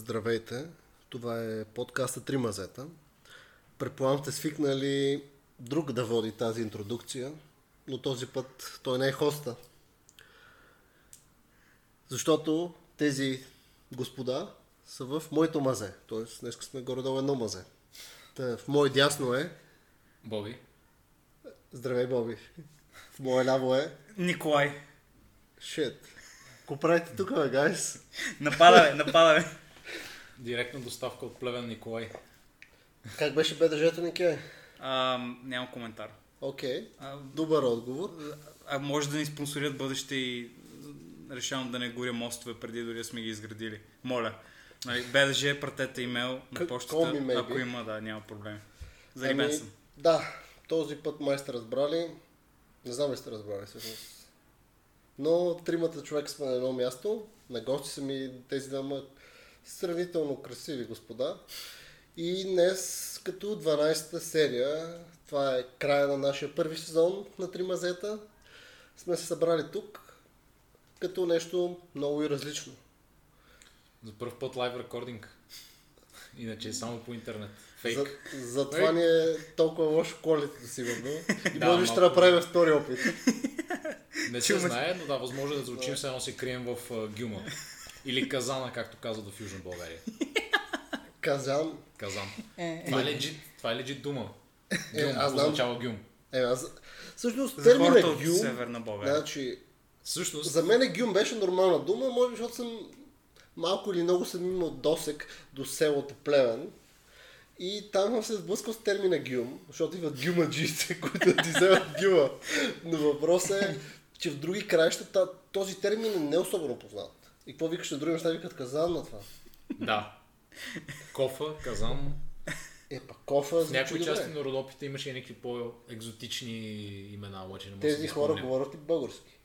Здравейте! Това е подкаста Три мазета. Предполагам сте свикнали друг да води тази интродукция, но този път той не е хоста. Защото тези господа са в моето мазе. Тоест, днес сме горе-долу едно мазе. Та, в мое дясно е... Боби. Здравей, Боби. В мое ляво е... Николай. Шит. Ко правите тук, бе, гайс? Нападаме, нападаме. Директна доставка от Плевен Николай. Как беше БДЖ-то, Нике? А, нямам коментар. Окей. А, Добър отговор. а може да ни спонсорират бъдеще и решавам да не горя мостове преди дори да сме ги изградили. Моля. Нали, БДЖ, пратете имейл на почтата, ако има, да, няма проблем. Зарибен съм. Да, този път май сте разбрали. Не знам ли сте разбрали всъщност. Но тримата човека сме на едно място. На гости са ми тези двама сравнително красиви господа. И днес, като 12-та серия, това е края на нашия първи сезон на Три мазета, сме се събрали тук като нещо много и различно. За първ път лайв рекординг. Иначе е само по интернет. Фейк. За, затова ни е толкова лошо колите, сигурно. И Да, може би ще направим втори опит. Не се знае, но да, възможно е да звучим, едно се крием в а, Гюма. Или Казана, както казват в Южна България. Казан, Казан. Това е легит, това е легит дума. Е, Гюм аз знам. означава Гюм. Е, аз... Всъщност, За термина хората от гюм, Северна България. значи, Всъщност, за мен гюм беше нормална дума, може би, защото съм малко или много съм имал досек до селото Плевен. И там съм се сблъскал с термина гюм, защото идват гюмаджиите, които ти вземат гюма. Но въпросът е, че в други краища този термин е не особено познат. И какво викаш на други неща, викат казан на това. да. Кофа, Казан. Е, па кофа В някои добре. части на Родопите имаше и някакви по-екзотични имена, обаче не да Тези ги хора спомня. говорят и български.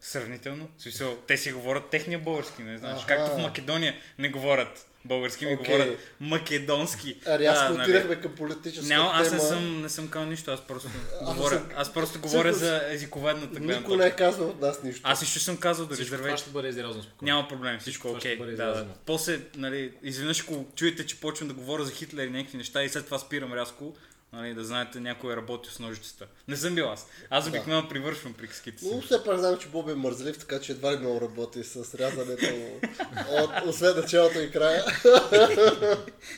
Сравнително. Смисъл, те си говорят техния български, не знаеш. Аха. Както в Македония не говорят български, ми Окей. говорят македонски. А, рязко нали. отидахме към политическа Няма, аз тема. не съм, не съм казал нищо, аз просто Аз говоря, съм- аз просто говоря Всъщност, за езиковедната гледна Никой не е казал от нас нищо. Аз нищо съм казал, дори Всичко това здравейте. ще бъде изрязано спокойно. Няма проблем, всичко окей. бъде да, да. После, нали, изведнъж ако чуете, че почвам да говоря за Хитлер и някакви неща и след това спирам рязко, нали, да знаете някой е работил с ножицата. Не съм бил аз. Аз обикновено привършвам приказките си. Но все пак знам, че Боб е мързлив, така че едва ли много работи с рязането от, освен началото и края.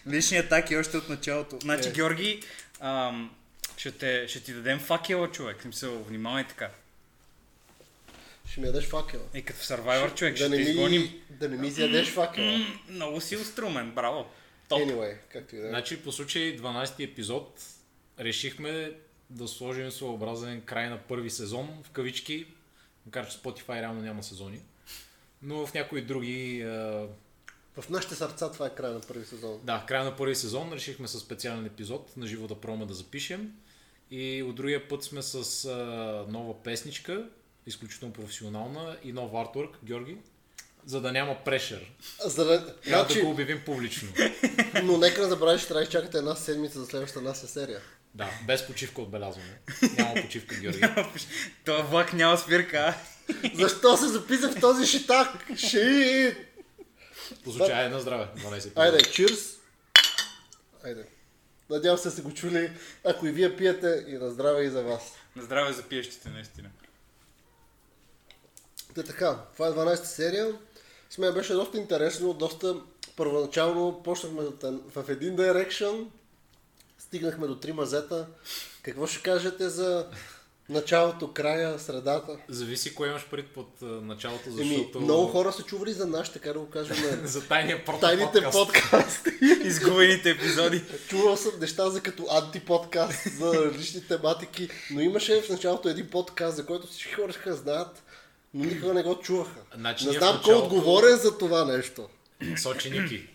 Лични атаки още от началото. Значи, Е. Георги, ам, ще, те, ще ти дадем факела, човек. В Смисъл, внимавай така. Ще ми ядеш факела. И като в Survivor, човек, да, ще не те ми, изгоним. да не ми изядеш факела. Много си инструмен, браво. Топ. Anyway, както и да е. Значи по случай 12-ти епизод решихме да сложим своеобразен край на първи сезон в кавички, макар че Spotify реално няма сезони. Но в някои други, а, В нашите сърца това е края на първи сезон. да, края на първи сезон решихме с специален епизод на живо да пробваме да запишем. И от другия път сме с а, нова песничка, изключително професионална и нов артворк, Георги, за да няма прешер. За да, Трябва значи, да го обявим публично. но нека не забравяш, че трябва да изчакате една седмица за следващата наша серия. Да, без почивка отбелязваме. Няма почивка, Георги. Това влак няма спирка. Защо се записах в този шитак? Шит! По случай, на здраве. 12 епизода. Айде, чирс! Айде. Надявам се сте го чули. Ако и вие пиете, и на здраве и за вас. На здраве за пиещите, наистина. Та така, това е 12-та серия. С мен беше доста интересно, доста първоначално почнахме в един direction, стигнахме до три мазета. Какво ще кажете за началото, края, средата? Зависи кое имаш пред под началото, Еми, защото... много хора са чували за нас, така да го кажем, За тайния порт тайните подкаст. подкасти. Изгубените епизоди. Чувал съм неща за като антиподкаст, за различни тематики, но имаше в началото един подкаст, за който всички хора ще знаят, но никога не го чуваха. Значи не знам кой е началото- отговорен за това нещо. Сочи Ники,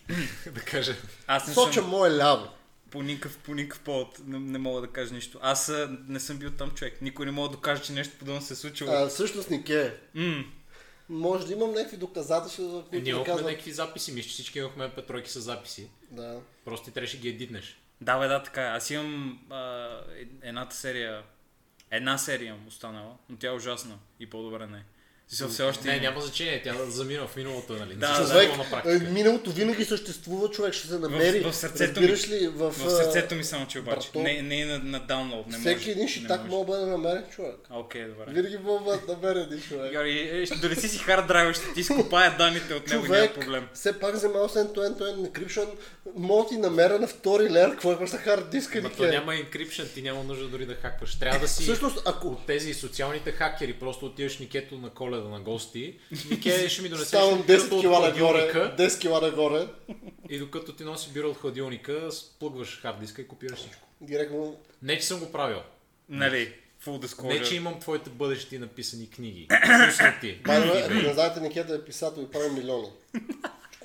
да кажа. Аз не Соча съм мое ляво. По никакъв, по никакъв повод не, не мога да кажа нищо. Аз а, не съм бил там човек. Никой не мога да докаже, че нещо подобно се е случило. А, всъщност Нике, М, може да имам някакви доказателства, за Е, които ние имахме казвам. някакви записи, мисля, че всички имахме петройки с записи. Да. Просто ти трябваше ги едитнеш. Да, бе, да, така е. Аз имам а, е- едната серия, една серия имам останала, но тя е ужасна и по-добре не. В Смисъл, все още Не, няма значение, тя замина в миналото, нали? Да, да. Човек, на е, миналото винаги съществува, човек ще се намери. в сърцето Разбираш ли, в, В сърцето ми само, че обаче. брато, Не, не е на, на даунлоуд. Не всеки може, един шитак може. мога да бъде намерен човек. А, Окей, добре. Винаги мога да намерен един човек. Георги, е, ще донеси си хард драйва, ще ти изкопая данните от него, няма проблем. все пак вземал с end-to-end to-end encryption, мога ти намеря на втори лер, какво имаш на хард диска ни то няма encryption, ти няма нужда дори да хакваш. Трябва да си Всъщност, ако от тези социалните хакери, просто отиваш Никето на коледа на гости. Нике ще ми донесеш ставам бюрото 10 от кила нагоре, хладилника 10 кила нагоре, и докато ти носи бюро от хладилника, сплъгваш хард диска и копираш всичко. директно Не, че съм го правил. Нали, full disclosure. Не, че имам твоите бъдещи написани книги. Ако не знаете, Никета е писател и прави милиони.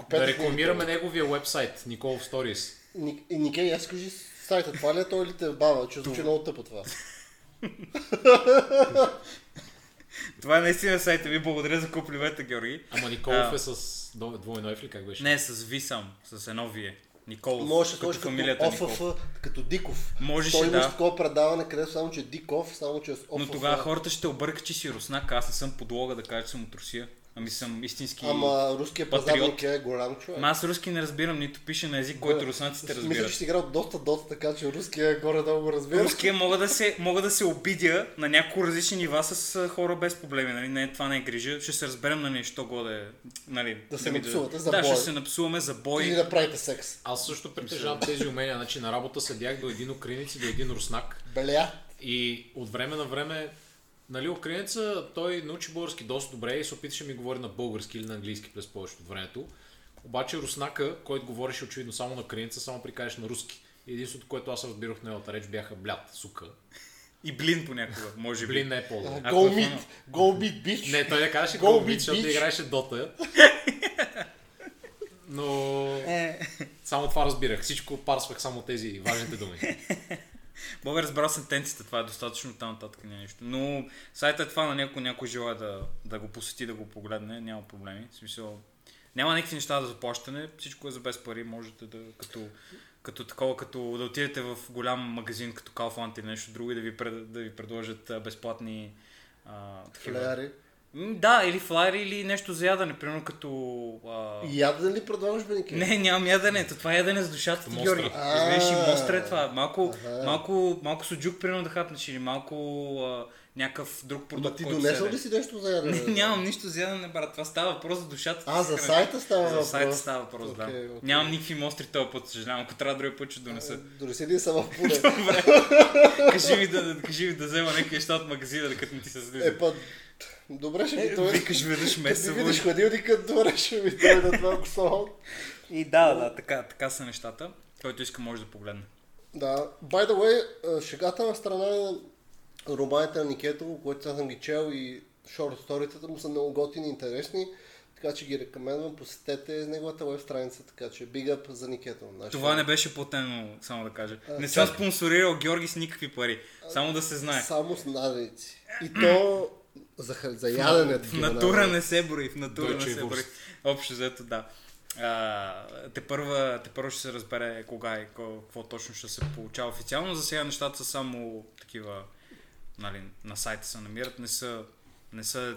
Да рекламираме неговия вебсайт, Никол Stories. Ник- И Никей, аз кажи сайта, това ли е той или те бава, че звучи много тъпо това. Това е наистина сайта ви. Благодаря за комплимента, Георги. Ама Николов А. е с дво- двойно F ли как беше? Не, с Ви сам, с едно Вие. Николов. Може да като сложиш фамилията като Николов. ОФФ, като Диков. Можеше, Той да. такова предаване, където само, че е Диков, само, че с ОФФ. Но тогава хората ще объркат, че си руснак, аз не съм подлога да кажа, че съм от Русия. Ами съм истински... Ама руският патриот. пазарник е голям човек. Ма аз руски не разбирам, нито пише на език, който руснаците Мисля, че разбират. си играл доста доста, така че руския горе-долу го разбира. Руския мога да, се, мога да се обидя на няколко различни нива с хора без проблеми. Нали? Не, това не е грижа. Ще се разберем на нещо годе. Нали, Да се напсувате за Да, бой. ще се напсуваме за бой. Или да правите секс. Аз също притежавам тези умения. Значи на работа седях до един украинец и до един руснак. Беля. И от време на време, нали, украинеца, той научи български доста добре и се опиташе ми говори на български или на английски през повечето от времето. Обаче руснака, който говореше очевидно само на украинеца, само прикажеш на руски. И единството, което аз разбирах в неговата реч, бяха блят, сука. И блин понякога, може би. Блин не е по-добре. Go meet. Go meet, bitch. Не, той не казваше Go Go Beat, защото bitch. играеше Дота. Но Е. само това разбирах. Всичко парсвах само тези важните думи. Да разбера сентенцията, това е достатъчно там нататък няма нищо. Но сайта е това на някой, някой желая да, да го посети, да го погледне, няма проблеми. В смисъл, няма никакви неща за заплащане, всичко е за без пари, можете да, като, като такова, като да отидете в голям магазин, като Kaufland или нещо друго и да ви, пред, да ви предложат безплатни а, такива. Флеяри. Да, или флайери, или нещо за ядене, примерно като... А... И яден ли предлагаш, Беники? Не, нямам ядене. То това е ядене с душата ти, Мостра. Георги. А. Разбираш и мостър е това. Малко, Аха. малко, малко суджук, примерно да хапнеш или малко а, някакъв друг Ма продукт, ти който донесъл ли си нещо за ядене? Не, нямам нищо за ядене, брат. Това става въпрос за душата. А, ти за сайта става За сайта става въпрос, да. Нямам никакви мостри този път, съжалявам. Ако трябва другия път ще донеса. Донеси един сама пуле. кажи, ми да, кажи ми да взема някакви неща от магазина, да като не ти се слиза. Е, добре ще ми той. Викаш веднъж Като месеца. ми видиш хладилника, добре ще ми той на това косол. И да, да, така, така са нещата. Който иска може да погледне. Да, by the way, шегата на страна на романите на Никето, които аз съм ги чел и шорт сторитата му са много готини и интересни, така че ги рекомендвам, посетете неговата веб страница, така че big up за Никето. Нашия- Това не беше платено, само да кажа. А, Не съм чак. спонсорирал Георги с никакви пари. Само да се знае. Само с наденици. И то за, за ядене. В натура не се брои, в натура Deutsche не се брои. Общо взето, да. А, те, първа, те първо ще се разбере кога и ко- какво точно ще се получава официално. За сега нещата са само такива, нали, на сайта се намират, не са, не са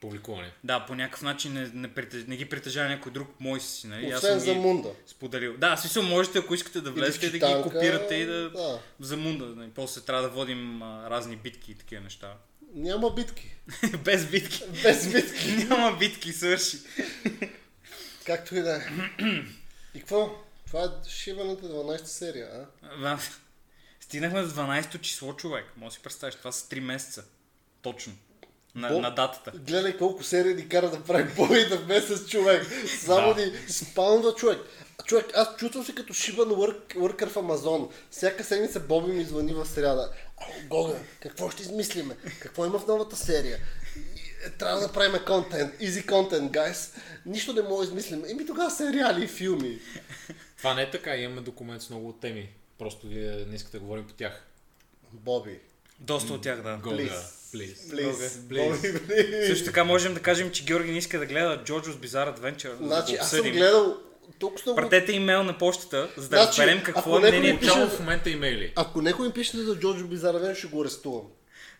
Публикуване. да, по някакъв начин не, не, притеж, не ги притежава някой друг мой си, нали? Аз Освен съм за ги Мунда. споделил. Да, смисъл можете, ако искате да влезете, да ги копирате и да... да. За мунда. Нали? После трябва да водим а, разни битки и такива неща. Няма битки. Без битки. Без битки. Няма битки, свърши. Както и да е. И какво? Това е шиваната 12 серия, а? Стигнахме до 12-то число, човек. Може да си представиш, това са 3 месеца. Точно. На, Бо- на датата. Гледай колко серии ни кара да прави бой на месец човек. Само Да. ни спаунва човек. Човек, аз чувствам се като шибан work, worker в Амазон. Всяка седмица Боби ми звъни в сряда. Гога, какво ще измислиме? Какво има в новата серия? Е, Трябва да направим контент. Easy content, guys. Нищо не мога да измислим. Еми тогава сериали и филми. Това не е така, имаме документ с много теми. Просто вие не искате да говорим по тях. Боби. Доста от тях, да. Гога, Please. please. Please. Please. Боби, please. Също така можем да кажем, че Георги не иска да гледа Jojo's Bizarre Adventure. Значи, да аз съм гледал толкова много... Пратете имейл на почтата, за да Значи, разберем какво е мнението. пише- в момента имейли. Ако някой ми пише за Джорджо Бизаравен, ще го арестувам.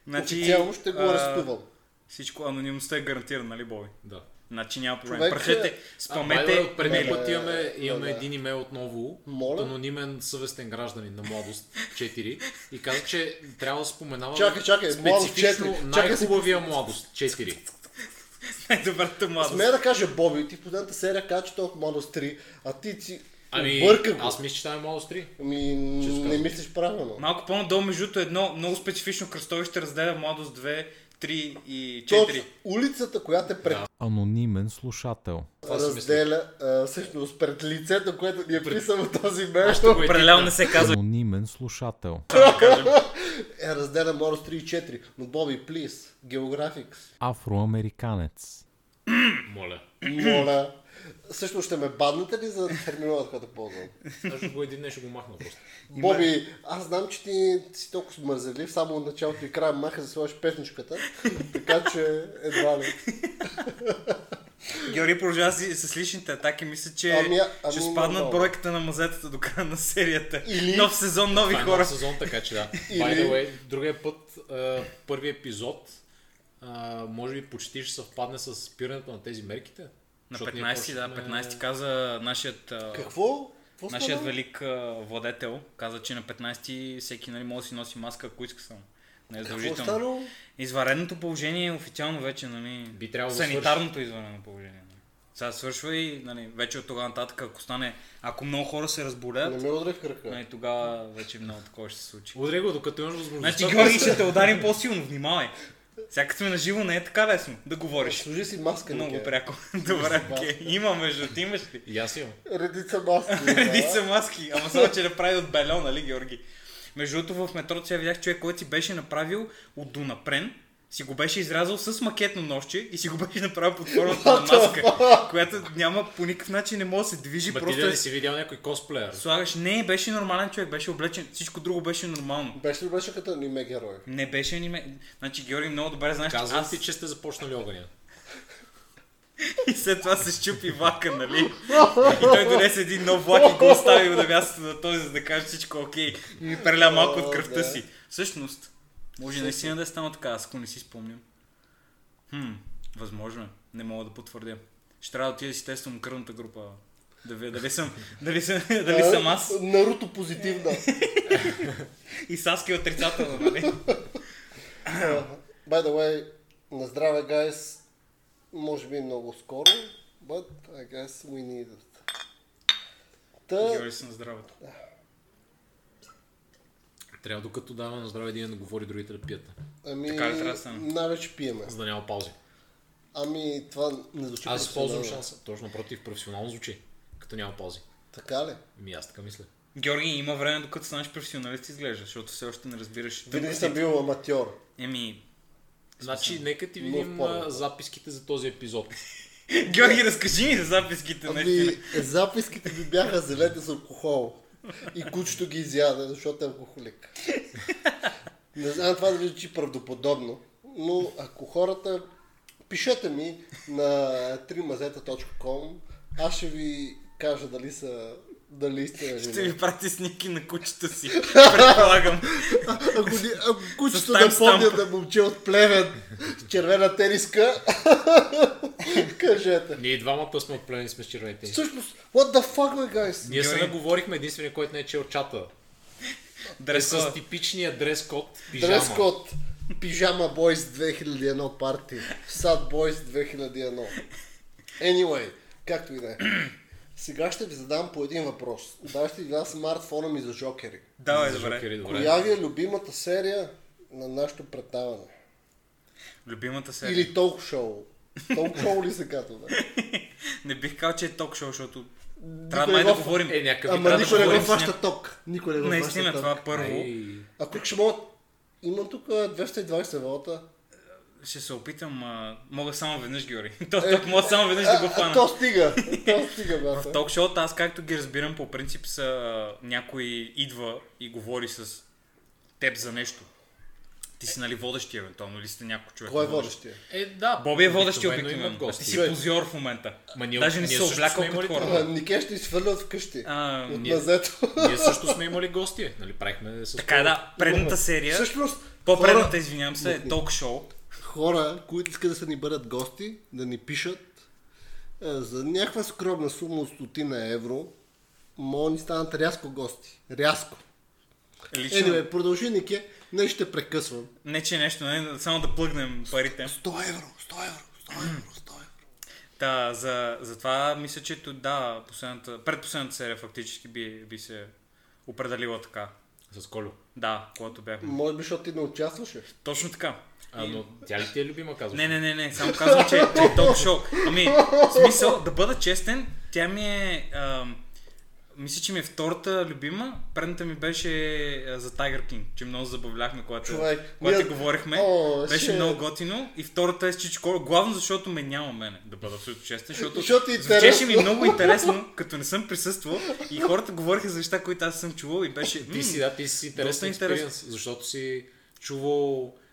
Значи, Официално ще го а, арестувам. Всичко, анонимността е гарантирана, нали, Боби? Да. Значи няма проблем. Човек, Пратете, А, спамете. way, преди път имаме, имаме да. един имейл отново Моля? от анонимен съвестен гражданин на младост 4 и каза, че трябва да споменава Чакай, чакай, Младост специфично 4. Чакай си- най-хубавия младост 4. Най-добрата младост. Смея да кажа Боби, ти в последната серия каза, че толкова младост 3, а ти си Ами, обърка го. аз мисля, че това е младост 3. Ами, не мислиш правилно. Малко по-надолу, между едно много специфично кръстовище разделя младост 2, 3 и 4. Точно, улицата, която е пред Да. Анонимен слушател. Това разделя, а, всъщност пред лицето, което ни е писано този мейл, Аз ще го Определено етикна. не се казва. Анонимен слушател. Е разделя младост 3 и 4. Но Боби, плиз, географикс, Афроамериканец. Моля. моля. Също ще ме баднете ли за терминологията, която ползвам? Аз ще го един ден ще го махна просто. Боби, аз знам, че ти си толкова смързелив, само от началото и края маха да сложиш песничката, така че едва ли. Георги продължава с личните атаки. Мисля, че Ами, ами, ще спаднат нормално. бройката на мазетата до края на серията. Или- Нов сезон, нови Това е хора. нов сезон, така че да. Или- By the way, другия път, първи епизод, може би почти ще съвпадне с спирането на тези мерките. На Защото ние 15, да, почнахме- 15 каза нашият, Какво? Какво нашият стана? велик владетел. Каза, че на 15 всеки нали, може да си носи маска, ако иска само. Не е Какво задължително. Изваредното положение е официално вече, нали, Би трябвало да санитарното изварено положение. Нали. Сега свършва и нали, вече от тогава нататък, ако стане, ако много хора се Не разболеят, ме удари в кръка. нали, тогава вече много такова ще се случи. Удря го, докато имаш възможността. Значи, Георги, ще те ударим по-силно, внимавай. Сега като сме на живо, не е така лесно да говориш. Служи си маска, Много Нике. пряко. Добре, окей. Има между ти имаш ли? И аз имам. Редица маски. да. Редица маски, ама само, че направи от бельон, нали, Георги? Между другото, в метрото сега видях човек, който си беше направил от Донапрен, си го беше изрязал с макетно нощче и си го беше направил под формата на маска, която няма по никакъв начин не може да се движи, Ма ти просто да е... не си видял някой косплеер. Слагаш, не, беше нормален човек, беше облечен, всичко друго беше нормално. Беше ли беше като аниме герой? Не беше аниме. Значи, Георги, много добре знаеш, че Казвам аз ти, че сте започнали огъня. И след това се щупи влака, нали? И той донесе един нов влак и го остави на мястото на този, за да каже всичко окей. И ми преля малко от кръвта си. Всъщност, може наистина да е станало така, аз ако не си спомням. Хм, възможно е. Не мога да потвърдя. Ще трябва да отида да си тествам кръвната група. Да видя дали съм, дали съм, дали съм аз. Наруто позитивна. И Саски е отрицателна, нали? By the way, на здраве, guys. Може би много скоро, but I guess we need it. Та, Георги съм здравето. Трябва докато дава на здраве един да говори, другите да пият. ами, Така ли трябва да стане? най-вече пиеме. За да няма паузи. Ами, това не звучи Аз използвам шанса. Точно против, професионално звучи. Като няма паузи. Така ли? Ми аз така мисля. Георги, има време докато станеш професионалист изглежда, защото все още не разбираш. Винаги съм бил аматьор. Еми, Значи, нека ти видим а, записките за този епизод. Георги, разкажи ми за записките, наистина. Ами, записките ми бяха зелени с алкохол. И кучето ги изяде, защото е алкохолик. Не знам това дали звучи правдоподобно, но ако хората пишете ми на 3mazeta.com, аз ще ви кажа дали са дали сте Ще ви прати снимки на кучета си, предполагам. Ако, ни- ако кучето таймстамп. напомня да момче от плевен с червена териска, кажете. Ние двамата сме отплени сме с червените. Всъщност, what the fuck, bе, guys? Ние се наговорихме единствения, който не е чел чата. Е Дрес с типичния дрес код пижама. Дрес код. Пижама Boys 2001 парти. Sad Boys 2001. Anyway, както и да е. Сега ще ви задам по един въпрос. Да, ще ви дам смартфона ми за жокери. Давай, За добре. жокери, добре. Коя ви е любимата серия на нашето предаване? Любимата серия. Или толк шоу? Толк шоу ли се казва? Не бих казал, че е ток шоу, защото трябва май да говорим. Е, някакъв Ама трябва да никой не го фаща ток. Никой не го Наистина, фаща това ток. първо. Ай, Ако ще могат... Имам тук 220 волта. Ще се опитам, а, мога само веднъж, Георги. То тук мога само веднъж да го А, а, фана. то стига. То стига, брат. Ток шоута, аз както ги разбирам, по принцип са някой идва и говори с теб за нещо. Ти си нали водещия, евентуално, или сте някой човек. Кой е водещ? водещия? Е, да. Боби е водещия обикновено Ти си позор в момента. Ма ние- Даже не се облякал като хора. А, Нике ще изхвърлят вкъщи. А, От ние- мазето. Ние също сме имали гости. Нали, правихме с... така е, да, предната серия, Всъщност, по-предната, извинявам се, е ток шоу. Хора, които искат да се ни бъдат гости, да ни пишат е, за някаква скромна сума от стотина евро, могат да ни станат рязко гости. Рязко. Лично, Anyway, продължи, Нике. Не ще прекъсвам. не че нещо, не, само да плъгнем парите. 100 евро, 100 евро, 100 евро, 100 евро. Да, за, за това мисля, че да, последната, предпоследната серия фактически би, би се определила така. С Колю. Да, когато бяхме. Може би, защото ти не участваше. Точно така. А, но тя ли ти е любима, казваш? Не, не, не, не, само казвам, че, че е ток шоу. Ами, в смисъл, да бъда честен, тя ми е... ам, мисля, че ми е втората любима. Предната ми беше а, за Tiger King, че много забавляхме, когато, Човек, когато ние- говорихме. О, беше ще- много готино. И втората е с Чичко, главно защото ме няма мене, да бъда абсолютно честен, защото, Защото е звучеше ми много интересно, като не съм присъствал и хората говориха за неща, които аз съм чувал и беше... Ти си, да, ти си интересен експириенс, защото си чувал а,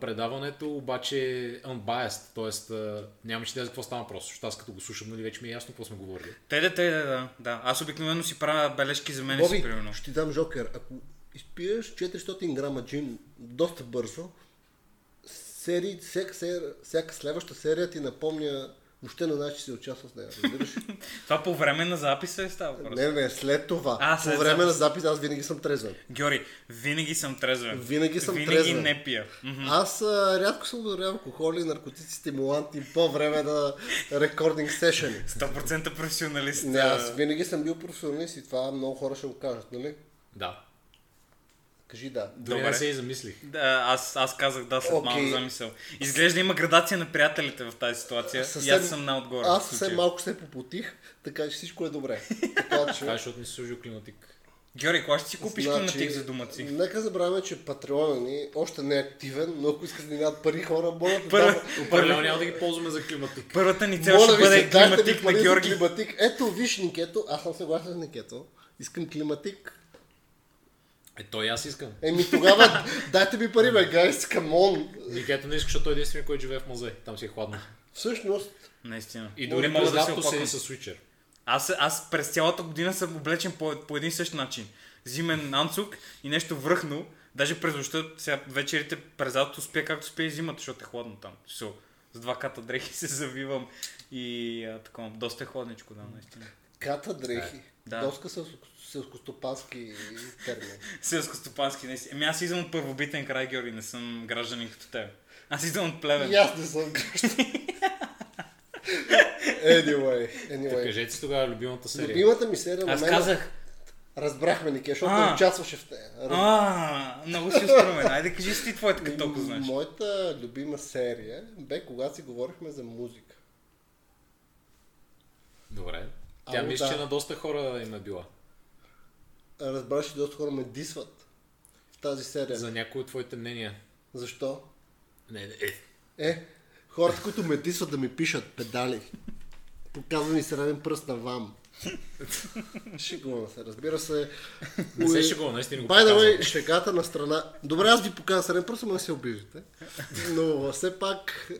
предаването, обаче unbiased, т.е. нямаше идея за какво става просто, защото аз като го слушам, нали вече ми е ясно какво сме говорили. Те, да, те, да, да, да. Аз обикновено си правя бележки за мен си, Боби, примерно. ще ти дам жокер. Ако изпиеш 400 грама джин доста бързо, серии, всяка, сер, всяка следваща серия ти напомня въобще на начин, че си участвал с нея. Разбираш? Това по време на записа е става просто. не, не, след това. А, По след време на запис. запис аз винаги съм трезвен. Георги, винаги съм трезвен. Винаги съм винаги трезвен. не пия. Аз а, рядко съм употребявал алкохоли, наркотици, стимуланти по време на рекординг сешени. 100% професионалист. Не, аз винаги съм бил професионалист и това много хора ще го кажат, нали? Да. Кажи да. Дори Добре. не се и замислих. Да, аз, аз казах да след Окей. малко замисъл. Изглежда има градация на приятелите в тази ситуация. И аз съм най-отгоре. Аз в съвсем малко се попотих, така че всичко е добре. Така че... Това е, защото не си служил климатик. Георги, кога ще си купиш Значи, климатик за дома си? Нека забравяме, че патрона ни още не е активен, но ако искат да ни дадат пари хора, моля да Първо- дам- Определено няма да ги ползваме за климатик. Първата ни цел ще бъде климатик на Георги. климатик. Ето, виж Никето, аз съм съгласен с Никето. Искам климатик. Е, той и аз искам. Еми тогава дайте ми пари, бе, гайс, камон. Никето не иска, защото той е единственият, който живее в музей. Там си е хладно. Всъщност, Наистина. И дори мога през да се седи с свичер. Аз, аз през цялата година съм облечен по, по един същ начин. Зимен анцук и нещо връхно. Даже през нощта, сега вечерите през лятото спя както спя и зимата, защото е хладно там. Со, с два ката дрехи се завивам и а, такова. Доста е хладничко, да, наистина. ката дрехи. Да. Доска селско- селскостопански термин. Селско-стопански, наистина. Ами аз идвам от първобитен край, Георги, не съм гражданин като теб. Аз идвам от плевен. И аз не съм граждан. Anyway, Та anyway. кажете си тогава любимата серия. Любимата ми серия на Аз мен... казах, Разбрахме, Нике, защото А. участваше в нея. Раз- а, много си остромен. Айде кажи си ти твоята, като толкова знаеш. Моята любима серия бе когато си говорихме за музика. Добре. Тя Ало, мисля, да. че на доста хора им е била. Разбраш, че доста хора ме дисват в тази серия. За някои от твоите мнения. Защо? Не, не, е. Е, хората, които ме дисват да ми пишат педали. Показва ми среден пръст на вам. Шегувам се, разбира се. Не се шегува, наистина го By the way, показвам. шегата на страна. Добре, аз ви показвам среден пръст, ама не се обиждате. Но все пак,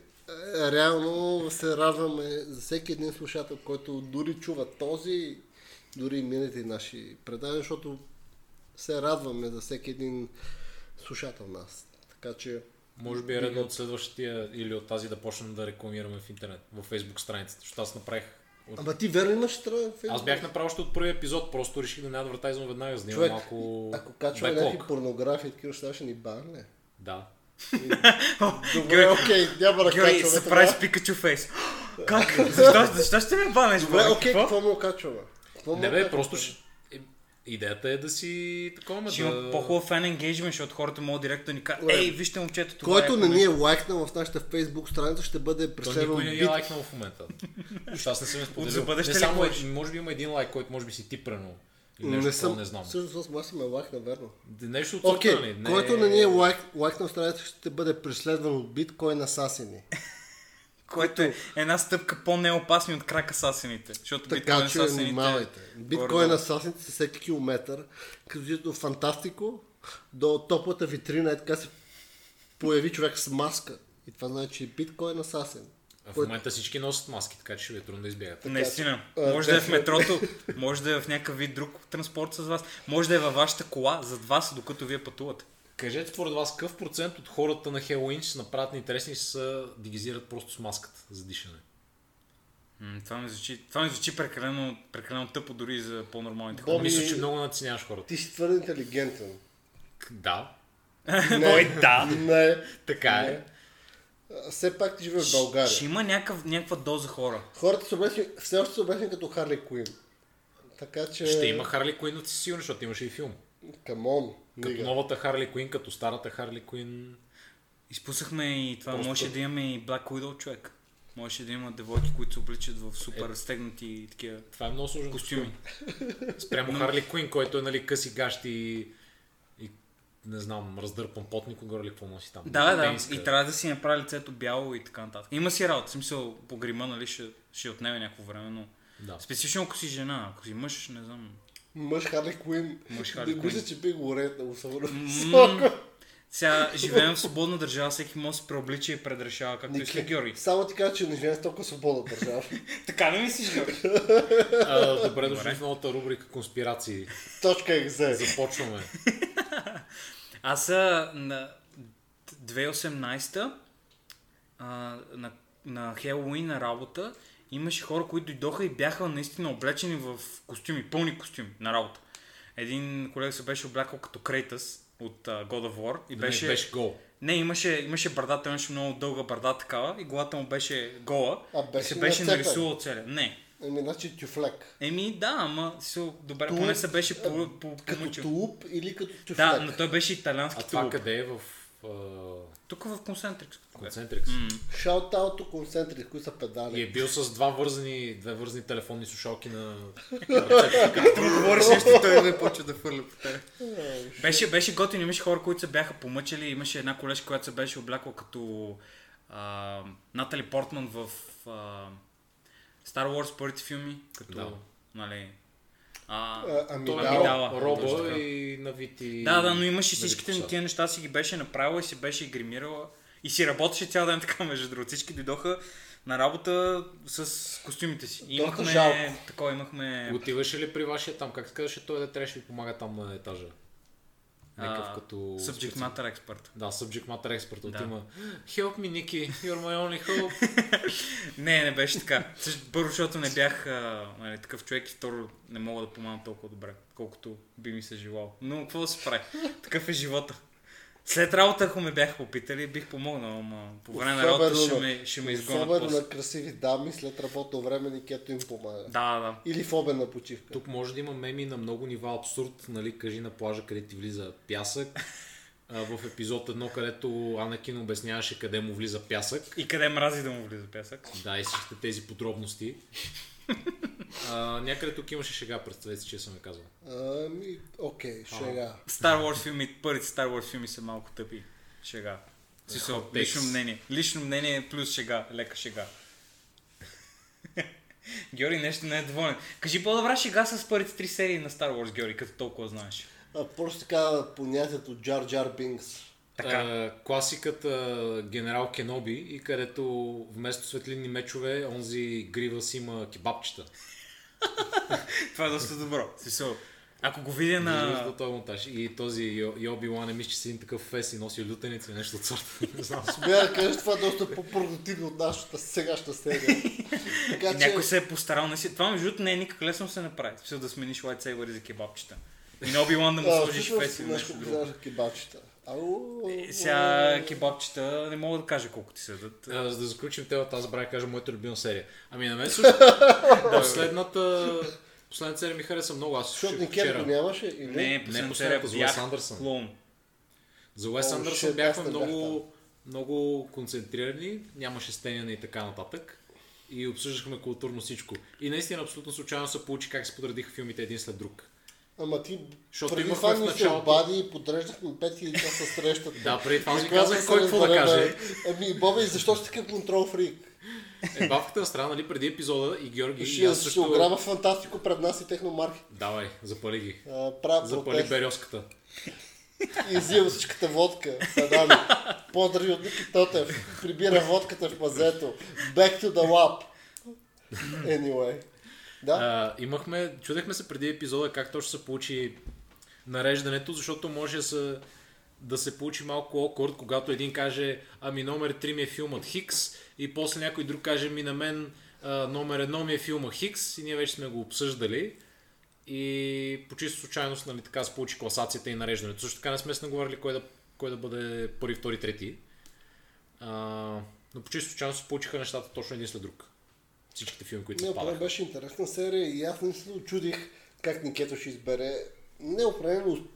реално се радваме за всеки един слушател, който дори чува този, дори и минете наши предания, защото се радваме за всеки един слушател нас. Така че, Може би е редно от следващия или от тази да почнем да рекламираме в интернет, в Facebook страницата, защото аз направих. От... ама ти верно имаш страна? в Аз бях направил още от първия епизод, просто реших да не адвертайзвам веднага, за да има малко Ако качваме някакви порнографии такива ще ни банне. Да. Добре, окей, няма да Георги, качваме се прави това. с Пикачу фейс. Как? Защо, защо ще ме банеш, Добре, окей, Какво? му качваме? Не бе, просто ще... е, Идеята е да си такова, Ще да... има по-хубав фен енгейджмент, защото хората могат директно ни кажат, ей, вижте момчето, това Който е не ни е нещо». лайкнал в нашата Facebook страница, ще бъде преследван никой не ни е лайкнал в момента. Защото аз не съм я споделил. за бъдеще не само, може би има един лайк, който може би си ти пренал. Нещо, Не не, съм, не знам. Всъщност аз съм е лайкнал, верно. Нещо от сорта, нали? който не ни е лайк, лайкнал страница, ще бъде преследван от биткоин асасини. Което е една стъпка по-неопасни от крак асасините. Защото Така биткоин че асасините... внимавайте. Биткоин асасините са всеки километър, като фантастико до топлата витрина, е така се появи човек с маска. И това значи, че биткоин асасин. В момента всички носят маски, така че ще ви е трудно да избягат. Наистина. Може да е в метрото, може да е в някакъв вид друг транспорт с вас, може да е във вашата кола зад вас, докато вие пътувате. Кажете според вас какъв процент от хората на Хелоуин ще се направят интересни и ще се дигизират просто с маската за дишане? М, това, ми звучи, това ми звучи прекалено, прекалено тъпо дори за по-нормалните хора. Боби- Мисля, че много надценяваш хората. Ти си твърде интелигентен. Да, Не, да. не. така не. е. А, Все пак ти живееш в България. Ще има някакъв, някаква доза хора. Хората са обесни, все още са обесни като Харли Куин. Така че... Ще има Харли Куин, но си сигурен, защото имаше и филм. Камон. Като новата Харли Куин, като старата Харли Куин. Изпусахме и това, Просто- можеше да имаме и Black Widow човек. Можеше да има девойки, които се обличат в супер стегнати и такива. Това е много сложен Костюми. костюм. Спрямо Харли Куин, който е нали къси гащи не знам, раздърпан потник отгоре или какво носи там. Да, да, Пенска. и трябва да си направи лицето бяло и така нататък. Има си работа, смисъл по грима, нали, ще, ще отнеме някакво време, но Да. специфично ако си жена, ако си мъж, не знам. Мъж Харли Куин. Мъж Харли Куин. мисля, че би го М, високо. Сега живеем в свободна държава, всеки може да се преоблича и предрешава, както иска Георги. Само ти кажа, че не живеем в толкова свободна държава. Така не мислиш, Георги? А, добре дошли в новата рубрика Конспирации. Точка екзе. Започваме. Аз а, на 2018 а, на, на Хелоуин на работа имаше хора, които дойдоха и бяха наистина облечени в костюми, пълни костюми на работа. Един колега се беше облякал като Крейтъс от а, God of War и Беше, беше... беше гол. Не, имаше, имаше брада, той имаше много дълга брада такава и главата му беше гола А, и беше се беше нацепен. нарисувал целия. Не. Еми, значи тюфлек. Еми да, ама си, добре, Тулуп, поне се беше по, по, Като помъчил. тулуп или като тюфлек? Да, но той беше италиански А това тулуп. къде е в а, Тук в Концентрикс. Концентрикс? Out to Concentric, кои са И педали. е бил с два вързани, две вързани телефонни слушалки на... Говориш нещо, той не почва да хвърля по тебе. Беше, беше готин, имаше хора, които се бяха помъчили. Имаше една колежка, която се беше облякла като а, Натали Портман в а, Star Wars първите филми. Като, Да. нали, а, А, ами Той да, бил дала. Роба така. и навити... да, да, но имаше навити всичките тия неща си ги беше направила и си беше и гримирала. И си работеше цял ден така, между другото. Всички дойдоха на работа с костюмите си. И имахме, жалко. такова имахме... Отиваше ли при вашия там? Как се казваше той да трябваше да ви помага там на етажа? Някакъв а, като... Subject matter expert. Да, subject matter expert. Да. Отима. Help me, Nikki. You're my only hope. Не, не беше така. Първо, защото не бях а, нали, такъв човек и второ не мога да помагам толкова добре, колкото би ми се желал. Но какво да се прави? Такъв е живота. След работа, ако ме бяха попитали, бих помогнал, ама по време на работа ще ме, ще ме изгонят Особено после. на красиви дами след работно време Никето им помага. Да, да. Или в обедна почивка. Тук може да има меми на много нива абсурд, нали, кажи на плажа, къде ти влиза пясък. В епизод едно, където Анакин обясняваше къде му влиза пясък. И къде мрази да му влиза пясък? Да, и всичките тези подробности. А, някъде тук имаше шега, представете си, че съм я казал. Ами, окей, шега. Star Wars филми, първите Star Wars филми са малко тъпи. Шега. Смисъл, лично мнение. Лично мнение плюс шега. Лека шега. Георги нещо не е доволен. Кажи по-добра шега с първите три серии на Star Wars, Георги, като толкова знаеш. А, просто така понятието Джар Джар Бинкс. Така. А, класиката Генерал Кеноби и където вместо светлинни мечове, онзи грива си има кебабчета. Това е доста добро. Смисъл, ако го видя На... на... този монтаж. И този Йо- Йоби Лан не мисля, че си един такъв фес и носи лютеница и нещо от сорта. Не знам. Смея да кажа, това е доста по-продуктивно от нашата сегашна серия. така че, Някой се е постарал на си. Това между другото не е никак лесно да се направи. Смисъл да смениш лайтсейбъри за кебабчета. И на Оби-Лан да му сложиш фес или нещо друго. за кебабчета. Ау, Е, Сега кебабчета не мога да кажа колко ти седат. А, за да заключим темата, аз забравя да кажа моята любима серия. Ами на мен също последната, последната серия ми хареса много. Аз Защото слушах Никер вчера. го нямаше или? Не, последната последната, серия за Уес Андерсън. клоун. За Уес Андерсън бяхме не много, много концентрирани, нямаше стеняне и така нататък. И обсъждахме културно всичко. И наистина абсолютно случайно се получи как се подредиха филмите един след друг. Ама ти Защото преди това ни се обади и подреждахме 5000 часа срещата. Да, преди това Когато казах кой какво да каже. Ами, Боби, защо си такъв контрол фрик? Е, бавката на страна, нали, преди епизода и Георги и Ще, аз ще също... ограма фантастико пред нас и техномаркет. Давай, запали ги. А, правя Запали протест березката. и взима всичката водка. Педали. Поздрави от Ники Тотев. Прибира водката в мазето. Back to the lab. Anyway. Да? А, имахме, чудехме се преди епизода как точно се получи нареждането, защото може да се да се получи малко окорд, когато един каже, ами номер 3 ми е филмът Хикс и после някой друг каже, ми на мен а, номер 1 ми е филма Хикс и ние вече сме го обсъждали. И по чисто случайност, нали, така се получи класацията и нареждането. Също така не сме се наговорили кой да, кой да бъде първи, втори, трети. А, но по чисто случайност се получиха нещата точно един след друг. Всичките филми, които Не, се това падаха. беше интересна серия и аз не се очудих как Никето ще избере. Не определено.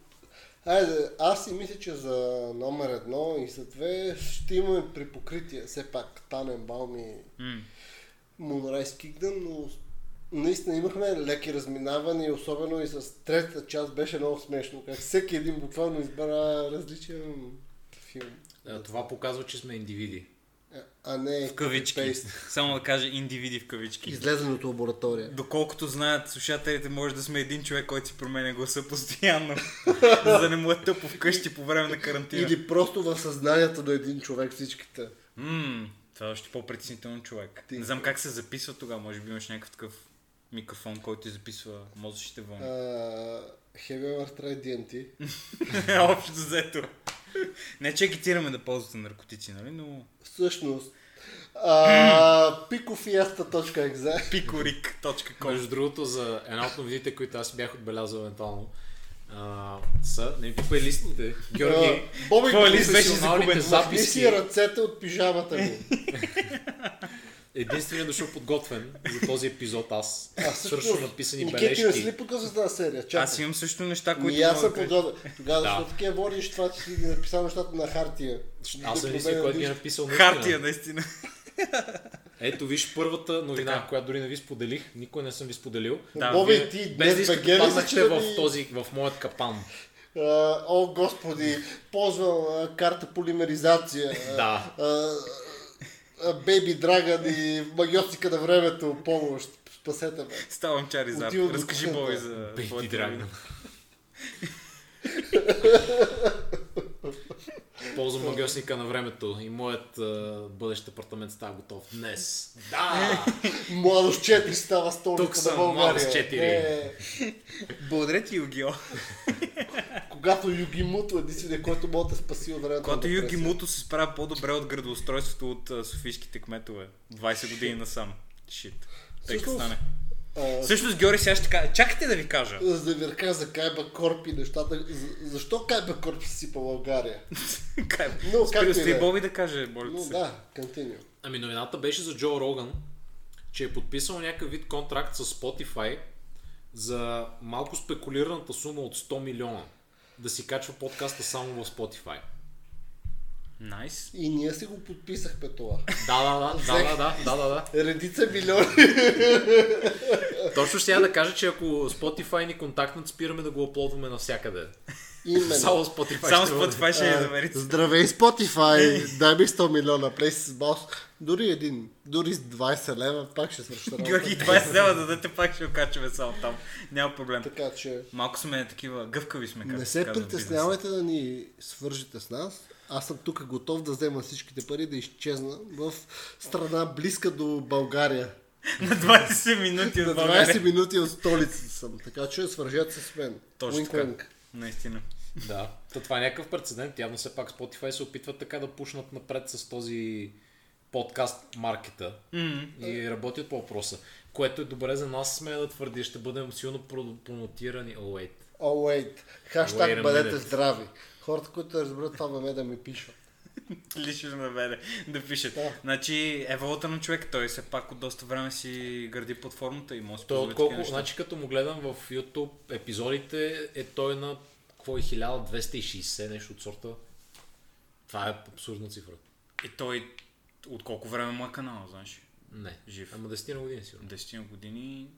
Айде, аз си мисля, че за номер едно и за две ще имаме припокритие. Все пак Таненбаум и М. Moonrise Kingdom, но наистина имахме леки разминавания, особено и с третата част беше много смешно. Как всеки един буквално избра различен филм. Това показва, че сме индивиди. А не В кавички. copy-paste. Само да кажа индивиди в кавички. Излезен от лаборатория. Доколкото знаят слушателите, може да сме един човек, който си променя гласа постоянно, за да не му е тъпо вкъщи по време на карантина. Или просто в съзнанието на един човек всичките. Ммм, това е още по-притеснителен човек. Ти- Не знам как се записва тогава, може би имаш някакъв такъв микрофон, който ти записва мозъчните вълни. Хевелър Трай DMT. Общо взето. Не че агитираме да ползвате наркотици, нали, но Всъщност. А, picofiesta.exe picorik.com Между другото, за една от новините, които аз бях отбелязал евентуално, а, са, не ми пипай листите, Георги, Боби, твой лист беше загубен. Махни си ръцете от пижамата ми. Единственият дошъл подготвен за този епизод аз. Аз Свършно написани Никети не си бележки. ли показва за тази серия? Чакай. Аз имам също неща, които Ми аз съм подготвен. Тогава Да. защо така водиш това, че си ги написал нещата на хартия? Аз съм единствен, който ги е написал наистина. Хартия, наистина. Ето виж първата новина, Така. която дори не ви споделих, никой не съм ви споделил. Да, Боби, Вие ти без днес да паднахте да в този, в моят капан. О, господи, ползвам карта полимеризация. Да. Бейби Драгън и магиотика на времето, помощ. Спасете ме. Ставам. Отивам до Разкажи. Боби за Бейби новина. Ползвам магиосника на времето и моят а, бъдещ апартамент става готов днес. Да! Младост 4 става столица Тук на съм, България. Младост 4. Е, Благодаря ти, Югио. когато Юги Муто е единственият, който може да спаси от времето. Когато на Юги. Муто се справя по-добре от градоустройството от софийските кметове. 20 години насам. Шит. Тъй Всъщност, стане. А, Всъщност, Георги, сега ще кажа. Чакайте да ви кажа. За да ви разкажа за Кайба Корп и нещата. За- Защо Кайба Корп се сипа България? Как? Но, Спри, както и спри да е. Боби да каже, моля Но се. да, континю. Ами новината беше за Джо Роган, че е подписал някакъв вид контракт с Spotify за малко спекулираната сума от 100 милиона да си качва подкаста само в Spotify. Найс. И ние си го подписахме това. Да, да, да, да, да, да, да, да. Редица милиони. Точно ще я да кажа, че ако Spotify ни контактнат, спираме да го аплодваме навсякъде. Именно. Само Spotify Само. Spotify ще я А, намерите. Здравей, Spotify! Дай ми 100 милиона, Place с бос. Дори един, дори с 20 лева, пак ще свърши работа. Георги, 20 лева да дадете, пак ще окачваме само там. Няма проблем. Така че Малко сме такива, гъвкави сме, както не се притеснявайте да ни свържете с нас. Аз съм тук готов да взема всичките пари да изчезна в страна близка до България. На 20 минути На от 20 България. минути от столицата съм, така че свържете се с мен. Точно Уинк, така. уинк. Наистина. Да, то това е някакъв прецедент. Явно все пак Spotify се опитват така да пушнат напред с този подкаст маркета М. и работят по въпроса. Което е добре за нас, смея да твърди, ще бъдем силно про- промотирани. Oh, wait. Oh, wait. Хаштаг бъдете здрави. Хората, които разберат това ме да ми пишат. Лично на мене да пишат. Да. Значи е волата на човек, той все пак от доста време си гради платформата и може да Той такива неща. значи като му гледам в YouTube епизодите, е той на какво е 1260, нещо от сорта. Това е абсурдна цифра. И той от колко време му е канал, знаеш? Не. Жив. Ама 10 на години сигурно. 10 години.